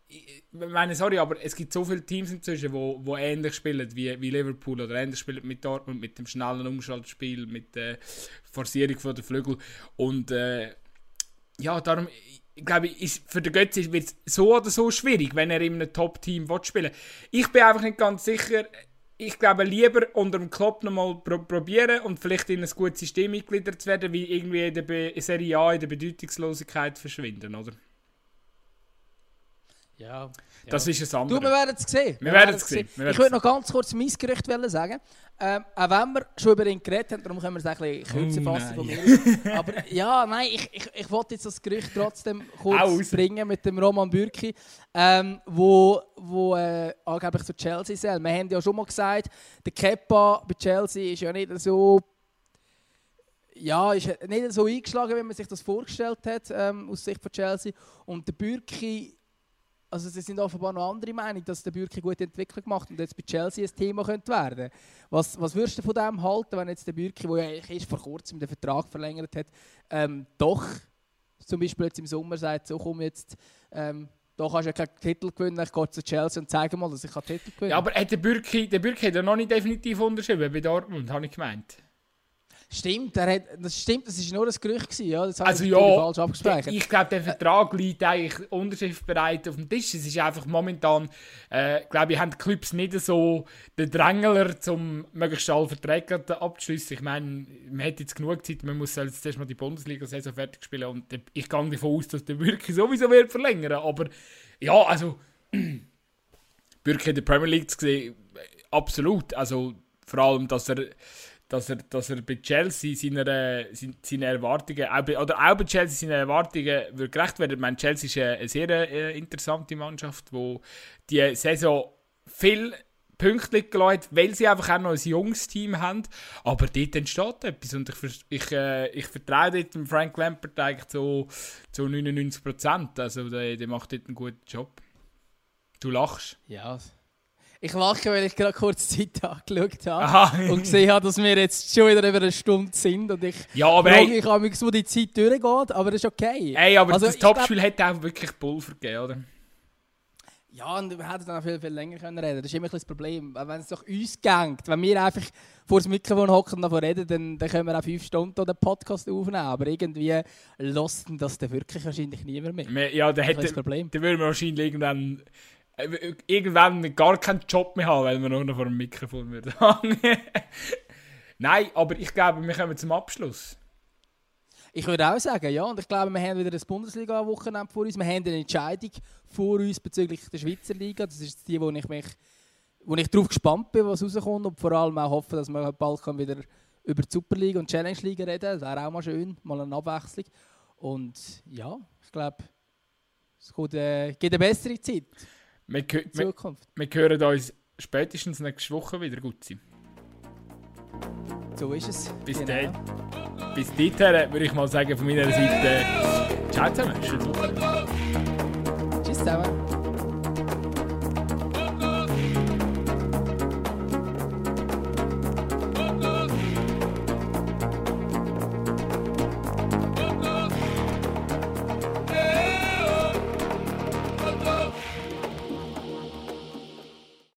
ich meine, sorry, aber es gibt so viele Teams inzwischen, wo, wo ähnlich spielen wie, wie Liverpool oder ähnlich spielen mit Dortmund, mit dem schnellen Umschaltspiel, mit der Forcierung von der Flügel. Und äh, ja, darum, ich glaube, ist, für den Götze wird es so oder so schwierig, wenn er in einem Top-Team spielen Ich bin einfach nicht ganz sicher, ich glaube, lieber unter dem Klopp nochmal pro probieren und vielleicht in ein gutes System eingegliedert zu werden, wie irgendwie in der Be Serie A in der Bedeutungslosigkeit verschwinden, oder? Ja. Das ist ein Du, wir anderes. werden es sehen. Wir werden es sehen. Ich würde noch ganz kurz mein Gerücht wollen sagen. Ähm, auch wenn wir schon über ihn geredet haben, darum können wir es ein bisschen kürzer Oh, fassen von mir. Aber ja, nein, ich, ich, ich wollte jetzt das Gerücht trotzdem kurz Aus. bringen mit dem Roman Bürki, ähm, wo, wo äh, angeblich zu Chelsea soll. Wir haben ja schon mal gesagt, der Kepa bei Chelsea ist ja nicht so ja, ist nicht so eingeschlagen, wie man sich das vorgestellt hat ähm, aus Sicht von Chelsea. Und der Bürki, also es sind offenbar noch andere Meinung, dass der Bürki gute Entwicklung macht und jetzt bei Chelsea ein Thema könnte werden. Was, was würdest du von dem halten, wenn jetzt der Bürki, der ja eigentlich erst vor kurzem den Vertrag verlängert hat, ähm, doch zum Beispiel jetzt im Sommer sagt, so komm jetzt, ähm, da kannst du ja keinen Titel gewinnen, ich gehe zu Chelsea und zeige mal, dass ich einen Titel gewinnen Ja, aber hat der Bürki, der Bürki hat ja noch nicht definitiv unterschrieben bei Dortmund, habe ich gemeint. Stimmt, er hat, das stimmt, das war nur ein Gerücht, gewesen, ja, das Also ich ja, falsch abgespeichert. ich glaube, der Vertrag liegt eigentlich unterschriftbereit auf dem Tisch. Es ist einfach momentan, äh, glaube ich, haben die Clubs nicht so den Drängler, um möglichst alle Verträge abzuschließen. Ich meine, man hat jetzt genug Zeit, man muss jetzt erst mal die Bundesliga-Saison fertig spielen und ich gehe davon aus, dass der Bürki sowieso wird verlängern. Aber ja, also Bürki in der Premier League zu sehen, absolut. Also vor allem, dass er dass er, dass er bei Chelsea seiner, seine, Erwartungen, auch bei, oder auch bei Chelsea seine Erwartungen wird gerecht werden. Ich meine, Chelsea ist eine, sehr äh, interessante Mannschaft, wo die Saison viel gelassen hat, weil sie einfach auch noch ein junges Team haben. Aber dort entsteht etwas und ich, ich, äh, ich vertraue dort dem Frank Lampard eigentlich zu, zu 99 Prozent. Also der, der macht dort einen guten Job. Du lachst. Ja. Ich lache, weil ich gerade kurz die Zeit angeschaut habe Aha. und gesehen habe, dass wir jetzt schon wieder über eine Stunde sind und ich Ja, aber frage hey, mich manchmal, wo die Zeit durchgeht, aber das ist okay. hey aber Also, das Topspiel hätte auch wirklich Pulver gegeben, oder? Ja, und wir hätten dann auch viel, viel länger können reden Das ist immer ein das Problem. Wenn es doch uns gängt, wenn wir einfach vor das Mikrofon hocken und davon reden, dann, dann können wir auch fünf Stunden den Podcast aufnehmen. Aber irgendwie lässt das dann wirklich wahrscheinlich niemand mehr. Ja, da Das ist das hätte, Problem. dann würden wir wahrscheinlich irgendwann, irgendwann gar keinen Job mehr haben, weil wir noch vor dem Mikrofon würden. Nein, aber ich glaube, wir kommen zum Abschluss. Ich würde auch sagen, ja. Und ich glaube, wir haben wieder ein Bundesliga-Wochenende vor uns. Wir haben eine Entscheidung vor uns bezüglich der Schweizer Liga. Das ist die, wo ich mich wo ich darauf gespannt bin, was rauskommt. Und vor allem auch hoffe, dass wir bald wieder über die Superliga und Challenge Liga reden Das wäre auch mal schön, mal eine Abwechslung. Und ja, ich glaube, es kommt, äh, gibt eine bessere Zeit Wir, wir, wir hören uns spätestens nächste Woche wieder gut sein. So ist es. Bis Genau. dann. Bis dahin würde ich mal sagen, von meiner Seite, ciao zusammen, schöne Woche. Tschüss zusammen.